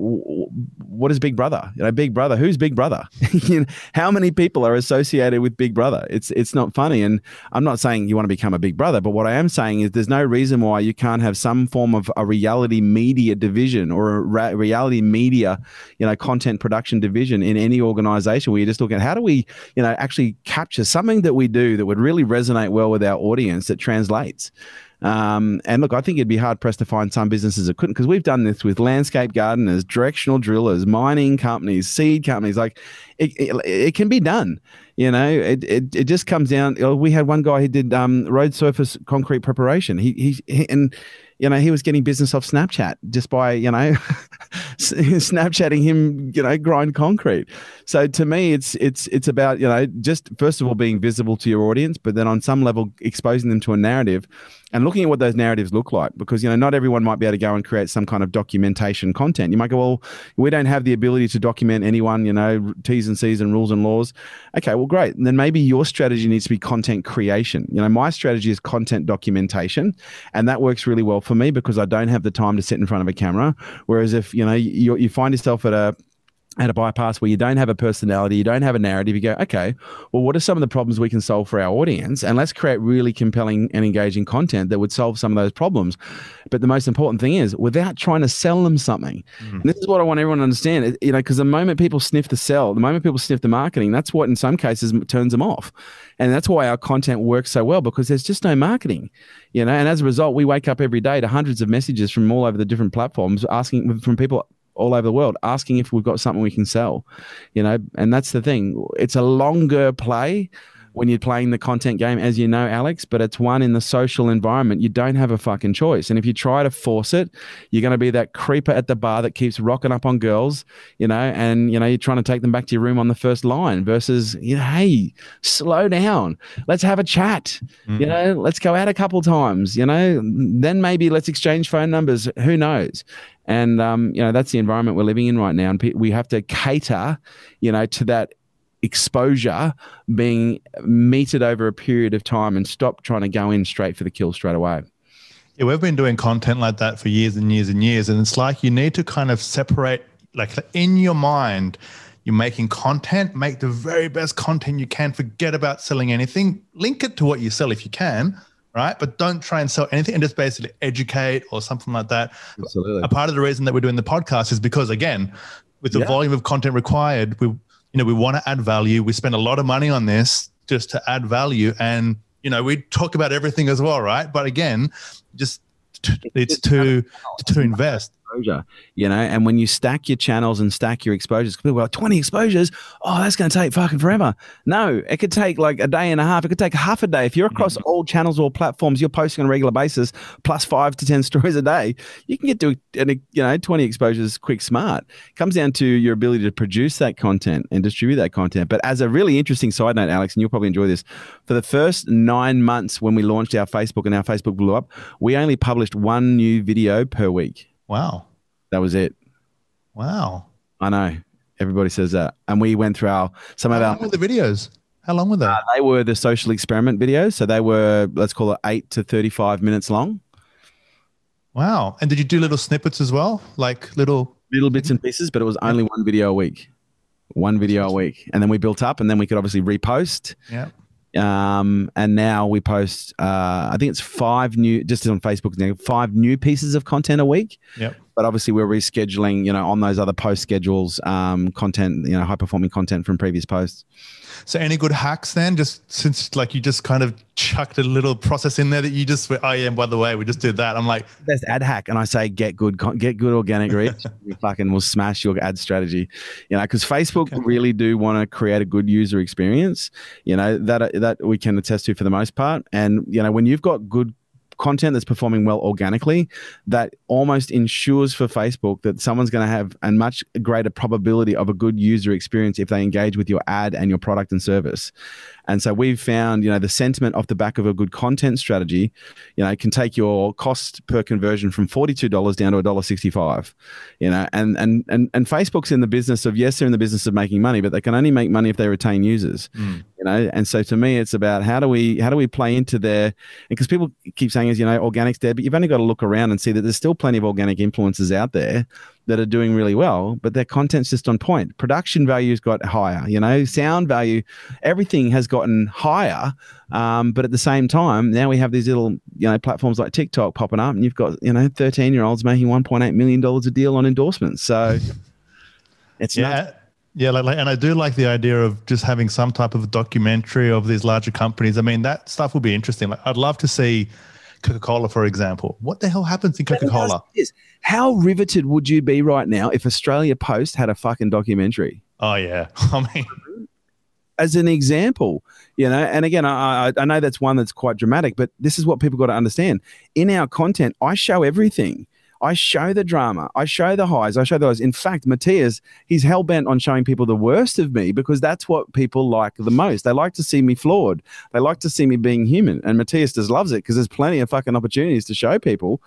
what is Big Brother? You know, Big Brother, who's Big Brother? you know, how many people are associated with Big Brother? It's it's not funny, and I'm not saying you want to become a Big Brother, but what I am saying is there's no reason why you can't have some form of a reality media division or a reality media, you know, content production division in any organization where you're just looking at how do we, you know, actually capture something that we do that would really resonate well with our audience that translates. Um, and look, I think it'd be hard pressed to find some businesses that couldn't because we've done this with landscape gardeners, directional drillers, mining companies, seed companies. Like it, it, it can be done. You know, it, it, it just comes down. We had one guy who did um, road surface concrete preparation. He, he, he and you know, he was getting business off Snapchat just by, you know, Snapchatting him, you know, grind concrete. So to me, it's it's it's about, you know, just first of all being visible to your audience, but then on some level exposing them to a narrative and looking at what those narratives look like. Because, you know, not everyone might be able to go and create some kind of documentation content. You might go, well, we don't have the ability to document anyone, you know, T's and C's and rules and laws. Okay, well, great. And then maybe your strategy needs to be content creation. You know, my strategy is content documentation. And that works really well for me because I don't have the time to sit in front of a camera. Whereas if you know you, you find yourself at a at a bypass where you don't have a personality, you don't have a narrative, you go, okay, well, what are some of the problems we can solve for our audience? And let's create really compelling and engaging content that would solve some of those problems. But the most important thing is without trying to sell them something. Mm-hmm. And this is what I want everyone to understand. You know, because the moment people sniff the sell, the moment people sniff the marketing, that's what in some cases turns them off. And that's why our content works so well because there's just no marketing, you know. And as a result, we wake up every day to hundreds of messages from all over the different platforms asking from people all over the world asking if we've got something we can sell, you know, and that's the thing. It's a longer play when you're playing the content game, as you know, Alex, but it's one in the social environment. You don't have a fucking choice. And if you try to force it, you're going to be that creeper at the bar that keeps rocking up on girls, you know, and, you know, you're trying to take them back to your room on the first line versus, you know, hey, slow down. Let's have a chat. Mm-hmm. You know, let's go out a couple times, you know, then maybe let's exchange phone numbers. Who knows? And um, you know that's the environment we're living in right now, and we have to cater, you know, to that exposure being metered over a period of time, and stop trying to go in straight for the kill straight away. Yeah, we've been doing content like that for years and years and years, and it's like you need to kind of separate, like in your mind. You're making content, make the very best content you can. Forget about selling anything. Link it to what you sell if you can, right? But don't try and sell anything and just basically educate or something like that. Absolutely. A part of the reason that we're doing the podcast is because again, with the yeah. volume of content required, we you know we want to add value. We spend a lot of money on this just to add value, and you know we talk about everything as well, right? But again, just it's to to invest exposure, you know. And when you stack your channels and stack your exposures, people go, 20 exposures, oh, that's going to take fucking forever. No, it could take like a day and a half. It could take half a day. If you're across mm-hmm. all channels or platforms, you're posting on a regular basis, plus five to 10 stories a day, you can get to, you know, 20 exposures quick smart. It comes down to your ability to produce that content and distribute that content. But as a really interesting side note, Alex, and you'll probably enjoy this, for the first nine months when we launched our Facebook and our Facebook blew up, we only published one new video per week. Wow. That was it. Wow. I know. Everybody says that. And we went through our some How of our long were the videos. How long were they? Uh, they were the social experiment videos. So they were, let's call it eight to 35 minutes long. Wow. And did you do little snippets as well? Like little little bits and pieces, but it was only one video a week. one video a week, and then we built up, and then we could obviously repost. Yeah. Um, and now we post, uh, I think it's five new, just on Facebook now, five new pieces of content a week. Yep. But obviously, we're rescheduling, you know, on those other post schedules, um, content, you know, high performing content from previous posts. So, any good hacks then? Just since like you just kind of chucked a little process in there that you just went, oh yeah, by the way, we just did that. I'm like, best ad hack, and I say get good, get good organic reach. you fucking will smash your ad strategy, you know, because Facebook okay. really do want to create a good user experience. You know that that we can attest to for the most part, and you know when you've got good content that's performing well organically that almost ensures for Facebook that someone's going to have a much greater probability of a good user experience if they engage with your ad and your product and service. And so we've found, you know, the sentiment off the back of a good content strategy, you know, can take your cost per conversion from $42 down to $1.65. You know, and and and and Facebook's in the business of yes, they're in the business of making money, but they can only make money if they retain users. Mm. You know, and so to me it's about how do we how do we play into their because people keep saying is, you know, organic's dead, but you've only got to look around and see that there's still plenty of organic influences out there that are doing really well, but their content's just on point. Production value's got higher, you know, sound value, everything has gotten higher. Um, but at the same time, now we have these little, you know, platforms like TikTok popping up, and you've got, you know, 13 year olds making 1.8 million dollars a deal on endorsements. So it's yeah. Yeah, like, like, and I do like the idea of just having some type of documentary of these larger companies. I mean, that stuff would be interesting. Like, I'd love to see Coca Cola, for example. What the hell happens in Coca Cola? How riveted would you be right now if Australia Post had a fucking documentary? Oh yeah, I mean, as an example, you know. And again, I I know that's one that's quite dramatic, but this is what people got to understand. In our content, I show everything. I show the drama. I show the highs. I show those. In fact, Matthias, he's hell bent on showing people the worst of me because that's what people like the most. They like to see me flawed. They like to see me being human. And Matthias just loves it because there's plenty of fucking opportunities to show people.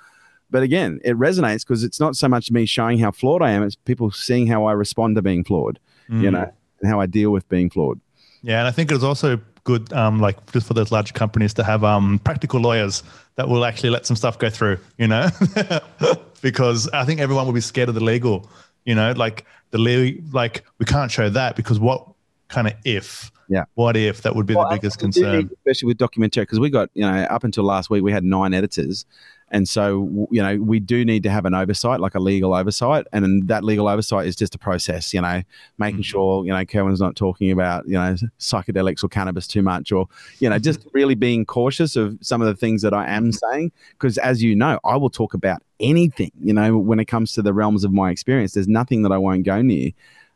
But again, it resonates because it's not so much me showing how flawed I am, it's people seeing how I respond to being flawed, mm. you know, and how I deal with being flawed. Yeah, and I think it's also good, um, like just for those large companies to have um, practical lawyers that will actually let some stuff go through, you know, because I think everyone will be scared of the legal, you know, like the legal, like we can't show that because what kind of if, yeah, what if? That would be well, the biggest concern, especially with documentary, because we got, you know, up until last week we had nine editors and so, you know, we do need to have an oversight, like a legal oversight. And that legal oversight is just a process, you know, making mm-hmm. sure, you know, Kerwin's not talking about, you know, psychedelics or cannabis too much or, you know, just mm-hmm. really being cautious of some of the things that I am mm-hmm. saying. Because as you know, I will talk about anything, you know, when it comes to the realms of my experience. There's nothing that I won't go near.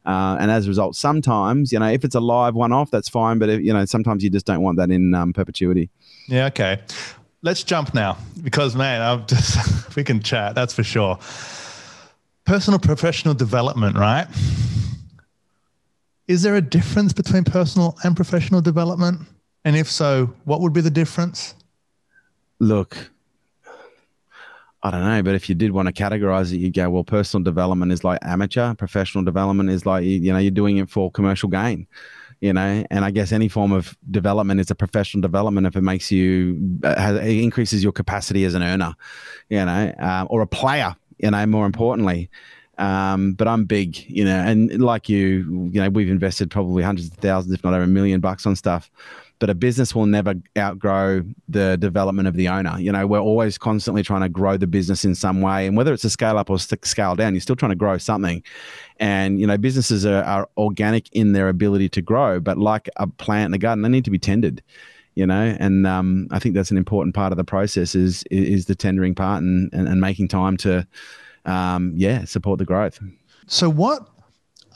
Uh, and as a result, sometimes, you know, if it's a live one off, that's fine. But, if, you know, sometimes you just don't want that in um, perpetuity. Yeah. Okay let's jump now because man, I'm just we can chat. That's for sure. Personal professional development, right? Is there a difference between personal and professional development? And if so, what would be the difference? Look, I don't know, but if you did want to categorize it, you go, well, personal development is like amateur, professional development is like, you know, you're doing it for commercial gain you know and i guess any form of development is a professional development if it makes you uh, has, it increases your capacity as an earner you know um, or a player you know more importantly. Um, but I'm big, you know, and like you, you know, we've invested probably hundreds of thousands, if not over a million bucks on stuff but a business will never outgrow the development of the owner. You know, we're always constantly trying to grow the business in some way, and whether it's a scale up or scale down, you're still trying to grow something. And you know, businesses are, are organic in their ability to grow, but like a plant in a garden, they need to be tended. You know, and um, I think that's an important part of the process is is the tendering part and and, and making time to, um, yeah, support the growth. So what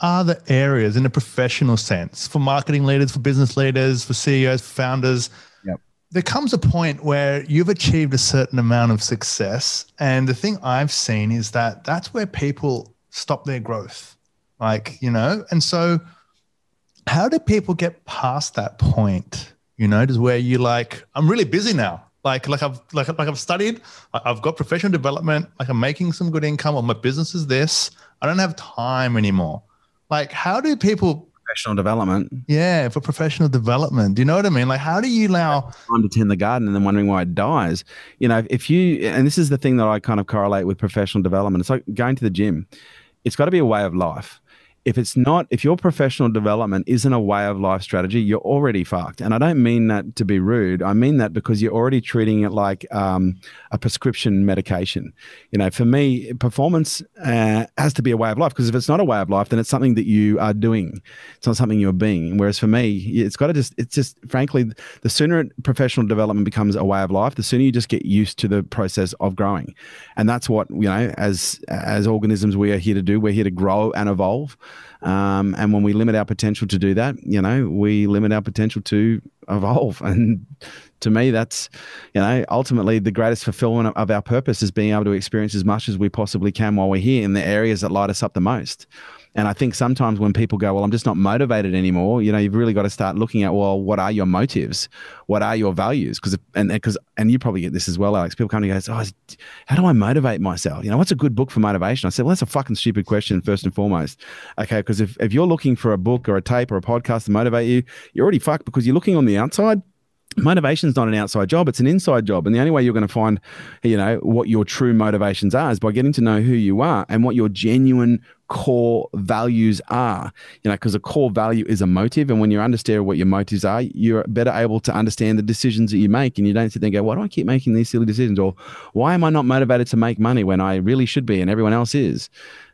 are the areas in a professional sense for marketing leaders, for business leaders, for CEOs, for founders? Yep. There comes a point where you've achieved a certain amount of success. And the thing I've seen is that that's where people stop their growth. Like, you know, and so how do people get past that point? You know, just where you like, I'm really busy now. Like, like I've like, like I've studied, I've got professional development, like I'm making some good income, or my business is this. I don't have time anymore. Like, how do people professional development? Yeah, for professional development. Do you know what I mean? Like, how do you allow time to tend the garden and then wondering why it dies? You know, if you and this is the thing that I kind of correlate with professional development. It's like going to the gym. It's got to be a way of life if it's not if your professional development isn't a way of life strategy you're already fucked. And i don't mean that to be rude. I mean that because you're already treating it like um, a prescription medication. You know for me performance uh, has to be a way of life because if it's not a way of life then it's something that you are doing. It's not something you're being. Whereas for me it's got to just it's just frankly the sooner professional development becomes a way of life the sooner you just get used to the process of growing. And that's what you know as as organisms we are here to do we're here to grow and evolve um, and when we limit our potential to do that, you know, we limit our potential to evolve. And to me, that's, you know, ultimately the greatest fulfillment of our purpose is being able to experience as much as we possibly can while we're here in the areas that light us up the most. And I think sometimes when people go, well, I'm just not motivated anymore, you know, you've really got to start looking at, well, what are your motives? What are your values? Because, and because, and you probably get this as well, Alex. People come to you and go, oh, how do I motivate myself? You know, what's a good book for motivation? I said, well, that's a fucking stupid question, first and foremost. Okay. Because if, if you're looking for a book or a tape or a podcast to motivate you, you're already fucked because you're looking on the outside motivation is not an outside job it's an inside job. And the only way you're going to find you know what your true motivations are is by getting to know who you are and what your genuine core values are. You know because a core value is a motive and when you understand what your motives are you're better able to understand the decisions that you make and you don't sit there and go why do i keep making these silly decisions? or why am i not motivated to make money when i really should be and everyone else is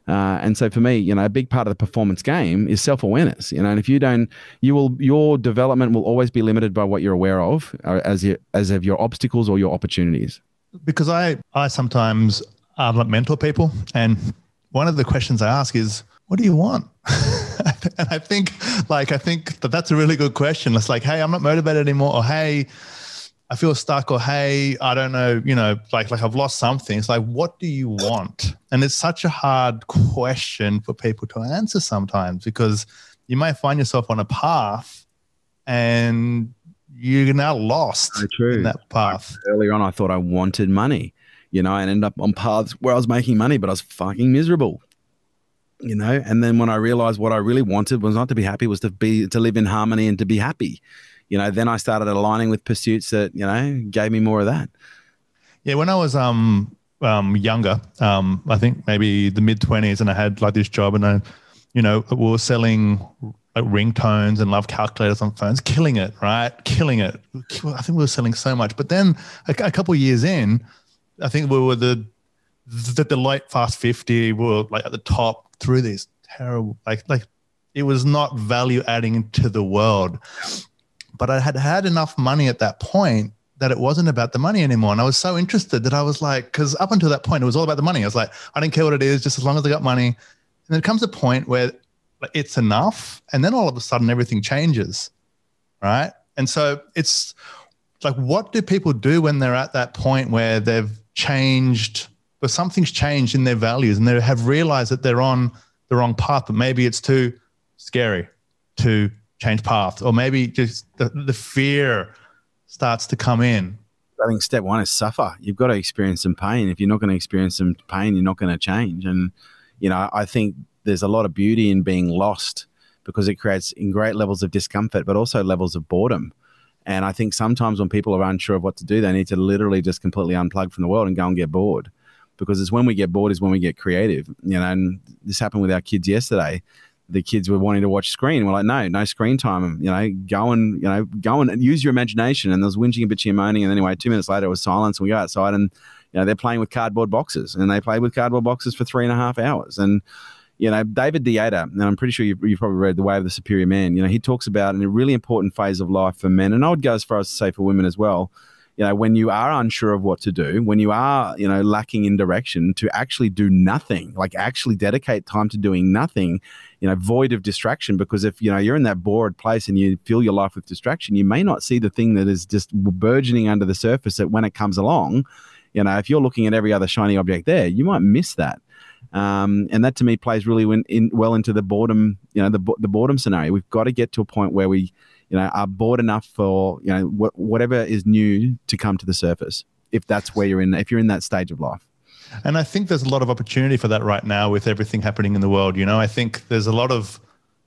uh, and so for me, you know, a big part of the performance game is self awareness. You know, and if you don't, you will your development will always be limited by what you're aware of, uh, as you, as of your obstacles or your opportunities. Because I I sometimes um, mentor people, and one of the questions I ask is, "What do you want?" and I think, like, I think that that's a really good question. It's like, "Hey, I'm not motivated anymore," or "Hey." I feel stuck or hey, I don't know, you know, like like I've lost something. It's like, what do you want? And it's such a hard question for people to answer sometimes because you may find yourself on a path and you're now lost so in that path. Earlier on, I thought I wanted money, you know, and end up on paths where I was making money, but I was fucking miserable. You know, and then when I realized what I really wanted was not to be happy, was to be to live in harmony and to be happy you know, then I started aligning with pursuits that, you know, gave me more of that. Yeah, when I was um um younger, um, I think maybe the mid twenties and I had like this job and I, you know, we were selling like ringtones and love calculators on phones, killing it, right? Killing it. I think we were selling so much. But then a, a couple years in, I think we were the the Deloitte Fast 50, we were like at the top through this terrible, like, like it was not value adding to the world. But I had had enough money at that point that it wasn't about the money anymore. And I was so interested that I was like, because up until that point, it was all about the money. I was like, I don't care what it is, just as long as I got money. And then comes a point where it's enough. And then all of a sudden, everything changes. Right. And so it's like, what do people do when they're at that point where they've changed, but something's changed in their values and they have realized that they're on the wrong path, but maybe it's too scary, too change paths, or maybe just the, the fear starts to come in. I think step one is suffer. You've got to experience some pain. If you're not going to experience some pain, you're not going to change. And, you know, I think there's a lot of beauty in being lost because it creates in great levels of discomfort, but also levels of boredom. And I think sometimes when people are unsure of what to do, they need to literally just completely unplug from the world and go and get bored. Because it's when we get bored is when we get creative. You know, and this happened with our kids yesterday the kids were wanting to watch screen. We're like, no, no screen time. You know, go and you know, go and use your imagination. And there was whinging and bitching and moaning. And anyway, two minutes later, it was silence. And we go outside, and you know, they're playing with cardboard boxes, and they played with cardboard boxes for three and a half hours. And you know, David Deida, and I'm pretty sure you've, you've, probably read The Way of the Superior Man. You know, he talks about in a really important phase of life for men, and I would go as far as to say for women as well you know, when you are unsure of what to do, when you are, you know, lacking in direction, to actually do nothing, like actually dedicate time to doing nothing, you know, void of distraction. Because if, you know, you're in that bored place and you fill your life with distraction, you may not see the thing that is just burgeoning under the surface that when it comes along, you know, if you're looking at every other shiny object there, you might miss that. Um, and that to me plays really in, in, well into the boredom, you know, the, the boredom scenario. We've got to get to a point where we, you know, are bored enough for you know wh- whatever is new to come to the surface. If that's where you're in, if you're in that stage of life. And I think there's a lot of opportunity for that right now with everything happening in the world. You know, I think there's a lot of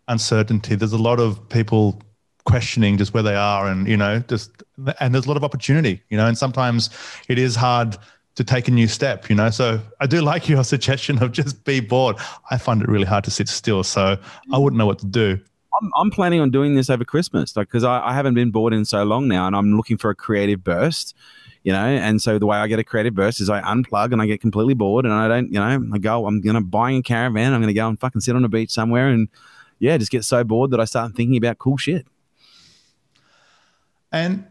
uncertainty. There's a lot of people questioning just where they are, and you know, just and there's a lot of opportunity. You know, and sometimes it is hard to take a new step, you know. So I do like your suggestion of just be bored. I find it really hard to sit still, so I wouldn't know what to do. I'm, I'm planning on doing this over Christmas, like because I, I haven't been bored in so long now, and I'm looking for a creative burst, you know. And so the way I get a creative burst is I unplug and I get completely bored, and I don't, you know, I go, I'm gonna buy a caravan, I'm gonna go and fucking sit on a beach somewhere, and yeah, just get so bored that I start thinking about cool shit. And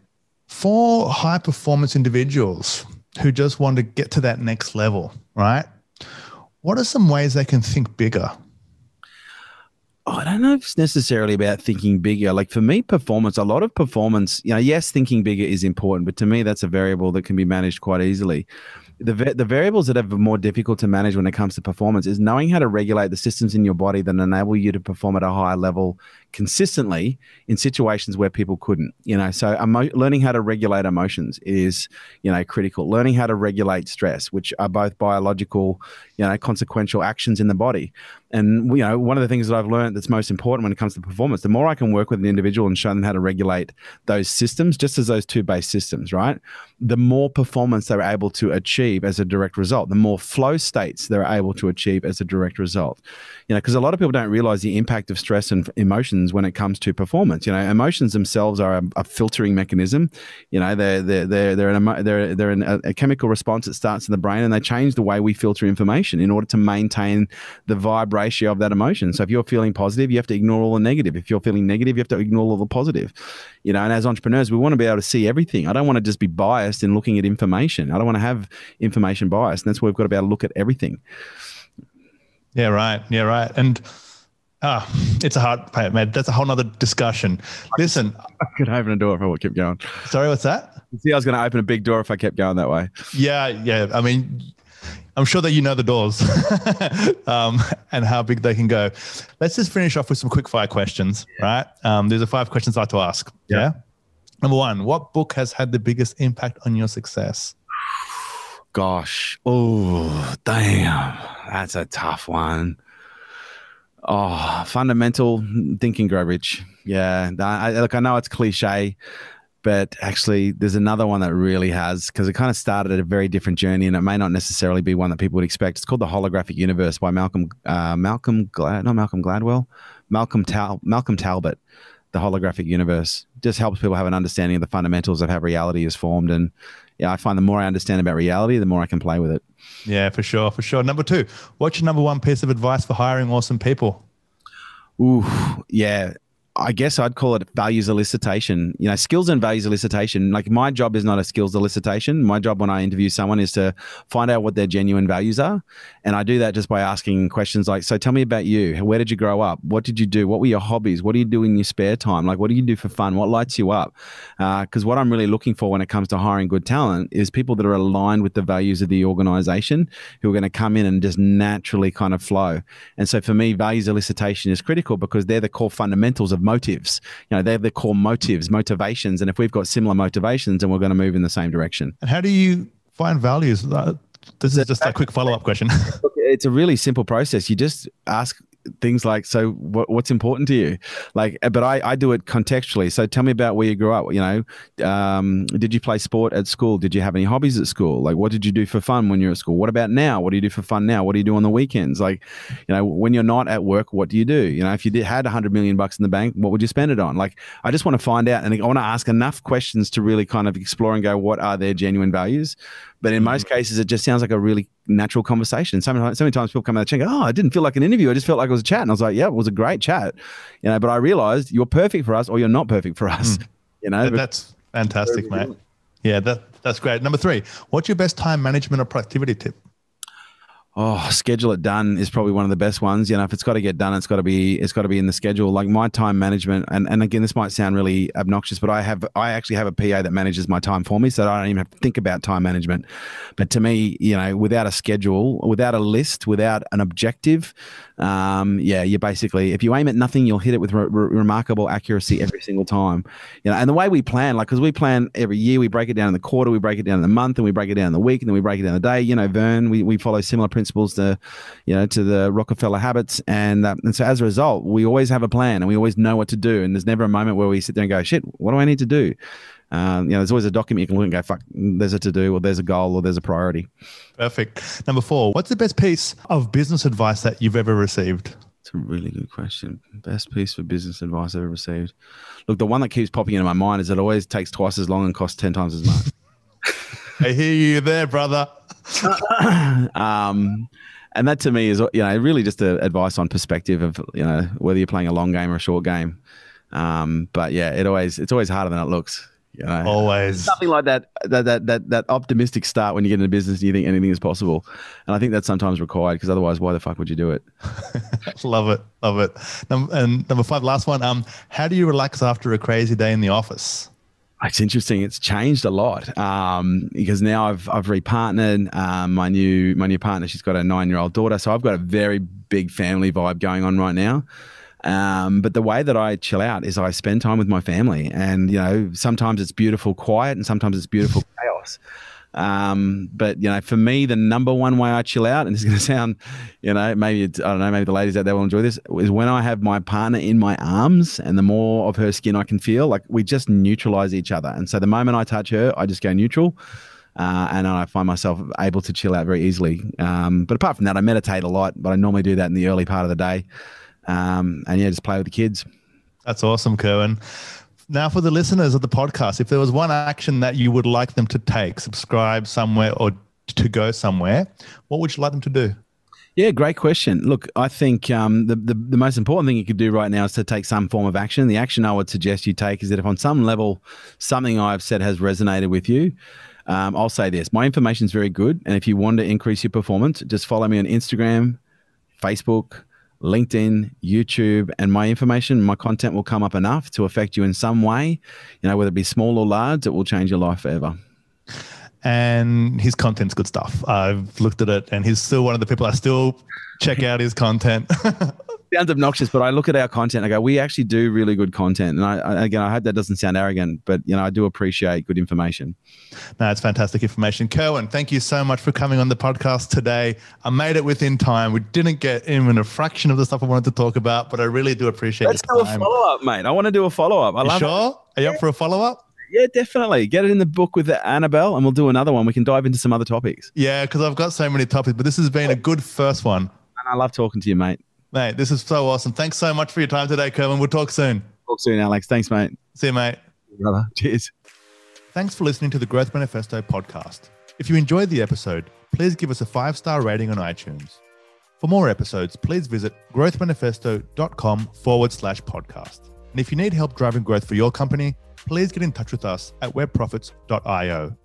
for high performance individuals, who just want to get to that next level, right? What are some ways they can think bigger? Oh, I don't know if it's necessarily about thinking bigger. Like for me, performance, a lot of performance, you know, yes, thinking bigger is important, but to me, that's a variable that can be managed quite easily the the variables that are more difficult to manage when it comes to performance is knowing how to regulate the systems in your body that enable you to perform at a higher level consistently in situations where people couldn't you know? So emo- learning how to regulate emotions is you know critical. Learning how to regulate stress which are both biological you know consequential actions in the body. And you know one of the things that i've learned that's most important when it comes to performance the more i can work with an individual and show them how to regulate those systems just as those two base systems right? The more performance they're able to achieve as a direct result the more flow states they're able to achieve as a direct result. You know because a lot of people don't realize the impact of stress and emotions when it comes to performance. You know emotions themselves are a, a filtering mechanism. You know they're they're they're they're, they're, they're an, a, chemical response that starts in the brain and they change the way we filter information in order to maintain the vibe ratio of that emotion. So if you're feeling positive you have to ignore all the negative. If you're feeling negative you have to ignore all the positive. You know and as entrepreneurs we want to be able to see everything. I don't want to just be biased in looking at information. I don't want to have information bias. And that's why we've got to be able to look at everything. Yeah, right. Yeah, right. And ah, it's a hard man. That's a whole nother discussion. Listen, I could open a door if I would keep going. Sorry, what's that? See, I was going to open a big door if I kept going that way. Yeah, yeah. I mean, I'm sure that you know the doors um, and how big they can go. Let's just finish off with some quick fire questions, right? Um, there's a five questions I like to ask. Yeah. yeah. Number one, what book has had the biggest impact on your success? Gosh, oh damn that's a tough one. Oh, fundamental thinking Rich. Yeah, I, look, I know it's cliche, but actually, there's another one that really has because it kind of started at a very different journey, and it may not necessarily be one that people would expect. It's called The Holographic Universe by Malcolm uh, Malcolm Glad, not Malcolm Gladwell, Malcolm Tal Malcolm Talbot. The Holographic Universe just helps people have an understanding of the fundamentals of how reality is formed, and yeah, I find the more I understand about reality, the more I can play with it. Yeah, for sure, for sure. Number two, what's your number one piece of advice for hiring awesome people? Ooh, yeah. I guess I'd call it values elicitation. You know, skills and values elicitation. Like my job is not a skills elicitation. My job when I interview someone is to find out what their genuine values are, and I do that just by asking questions like, "So tell me about you. Where did you grow up? What did you do? What were your hobbies? What do you do in your spare time? Like, what do you do for fun? What lights you up?" Because uh, what I'm really looking for when it comes to hiring good talent is people that are aligned with the values of the organization, who are going to come in and just naturally kind of flow. And so for me, values elicitation is critical because they're the core fundamentals of motives. You know, they're the core motives, motivations. And if we've got similar motivations, then we're going to move in the same direction. And how do you find values? This is just a quick follow up question. it's a really simple process. You just ask things like, so what, what's important to you? Like, but I, I do it contextually. So tell me about where you grew up. You know, um, did you play sport at school? Did you have any hobbies at school? Like, what did you do for fun when you're at school? What about now? What do you do for fun now? What do you do on the weekends? Like, you know, when you're not at work, what do you do? You know, if you did, had a hundred million bucks in the bank, what would you spend it on? Like, I just want to find out and I want to ask enough questions to really kind of explore and go, what are their genuine values? But in most cases, it just sounds like a really natural conversation. So many, so many times people come out of the chat and check, oh, I didn't feel like an interview. I just felt like it was a chat. And I was like, yeah, it was a great chat. You know, but I realized you're perfect for us or you're not perfect for us. Mm. You know, that's fantastic, mate. Yeah, that, that's great. Number three, what's your best time management or productivity tip? Oh schedule it done is probably one of the best ones. You know if it's got to get done it's got to be it's got to be in the schedule. Like my time management and, and again this might sound really obnoxious but i have i actually have a pa that manages my time for me so i don't even have to think about time management. But to me you know without a schedule without a list without an objective um, yeah you basically if you aim at nothing you'll hit it with re- re- remarkable accuracy every single time. You know and the way we plan like because we plan every year we break it down in the quarter we break it down in the month and we break it down in the week and then we break it down in the day. You know vern we, we follow similar principles principles to, you know, to the Rockefeller habits, and uh, and so as a result, we always have a plan and we always know what to do, and there's never a moment where we sit there and go, shit, what do I need to do? um, you know, there's always a document you can look and go, fuck, there's a to do, or there's a goal, or there's a priority. Perfect. Number four, what's the best piece of business advice that you've ever received? It's a really good question. Best piece for business advice I've ever received. Look, the one that keeps popping into my mind is it always takes twice as long and costs 10 times as much. I hear you there, brother. um, and that to me is, you know, really just a advice on perspective of, you know, whether you're playing a long game or a short game. Um, but yeah, it always, it's always harder than it looks. You know, always something like that, that, that, that, that optimistic start when you get into business and you think anything is possible. And I think that's sometimes required because otherwise, why the fuck would you do it? love it. Love it. and number five, last one. Um, how do you relax after a crazy day in the office? It's interesting. It's changed a lot um, because now I've I've repartnered. Um, my new my new partner, she's got a nine year old daughter, so I've got a very big family vibe going on right now. Um, but the way that I chill out is I spend time with my family, and you know sometimes it's beautiful quiet, and sometimes it's beautiful chaos. Um, but you know, for me, the number one way I chill out, and it's going to sound, you know, maybe it's, I don't know, maybe the ladies out there will enjoy this, is when I have my partner in my arms, and the more of her skin I can feel, like we just neutralize each other. And so the moment I touch her, I just go neutral. Uh, and I find myself able to chill out very easily. Um, but apart from that, I meditate a lot, but I normally do that in the early part of the day. Um, and yeah, just play with the kids. That's awesome, Kerwin. Now, for the listeners of the podcast, if there was one action that you would like them to take, subscribe somewhere or to go somewhere, what would you like them to do? Yeah, great question. Look, I think um, the, the, the most important thing you could do right now is to take some form of action. The action I would suggest you take is that if on some level something I've said has resonated with you, um, I'll say this: my information is very good, and if you want to increase your performance, just follow me on Instagram, Facebook, LinkedIn, YouTube, and my information, my content will come up enough to affect you in some way, you know, whether it be small or large, it will change your life forever. And his content's good stuff. I've looked at it and he's still one of the people I still check out his content. sounds obnoxious, but I look at our content. I go, we actually do really good content, and I, again, I hope that doesn't sound arrogant, but you know, I do appreciate good information. No, it's fantastic information, Kerwin. Thank you so much for coming on the podcast today. I made it within time. We didn't get even a fraction of the stuff I wanted to talk about, but I really do appreciate. Let's do a follow up, mate. I want to do a follow up. I you love sure? It. Are you up for a follow up? Yeah, definitely. Get it in the book with Annabelle, and we'll do another one. We can dive into some other topics. Yeah, because I've got so many topics, but this has been a good first one. And I love talking to you, mate. Mate, this is so awesome. Thanks so much for your time today, Kerwin. We'll talk soon. Talk soon, Alex. Thanks, mate. See you, mate. Brother. Cheers. Thanks for listening to the Growth Manifesto podcast. If you enjoyed the episode, please give us a five star rating on iTunes. For more episodes, please visit growthmanifesto.com forward slash podcast. And if you need help driving growth for your company, please get in touch with us at webprofits.io.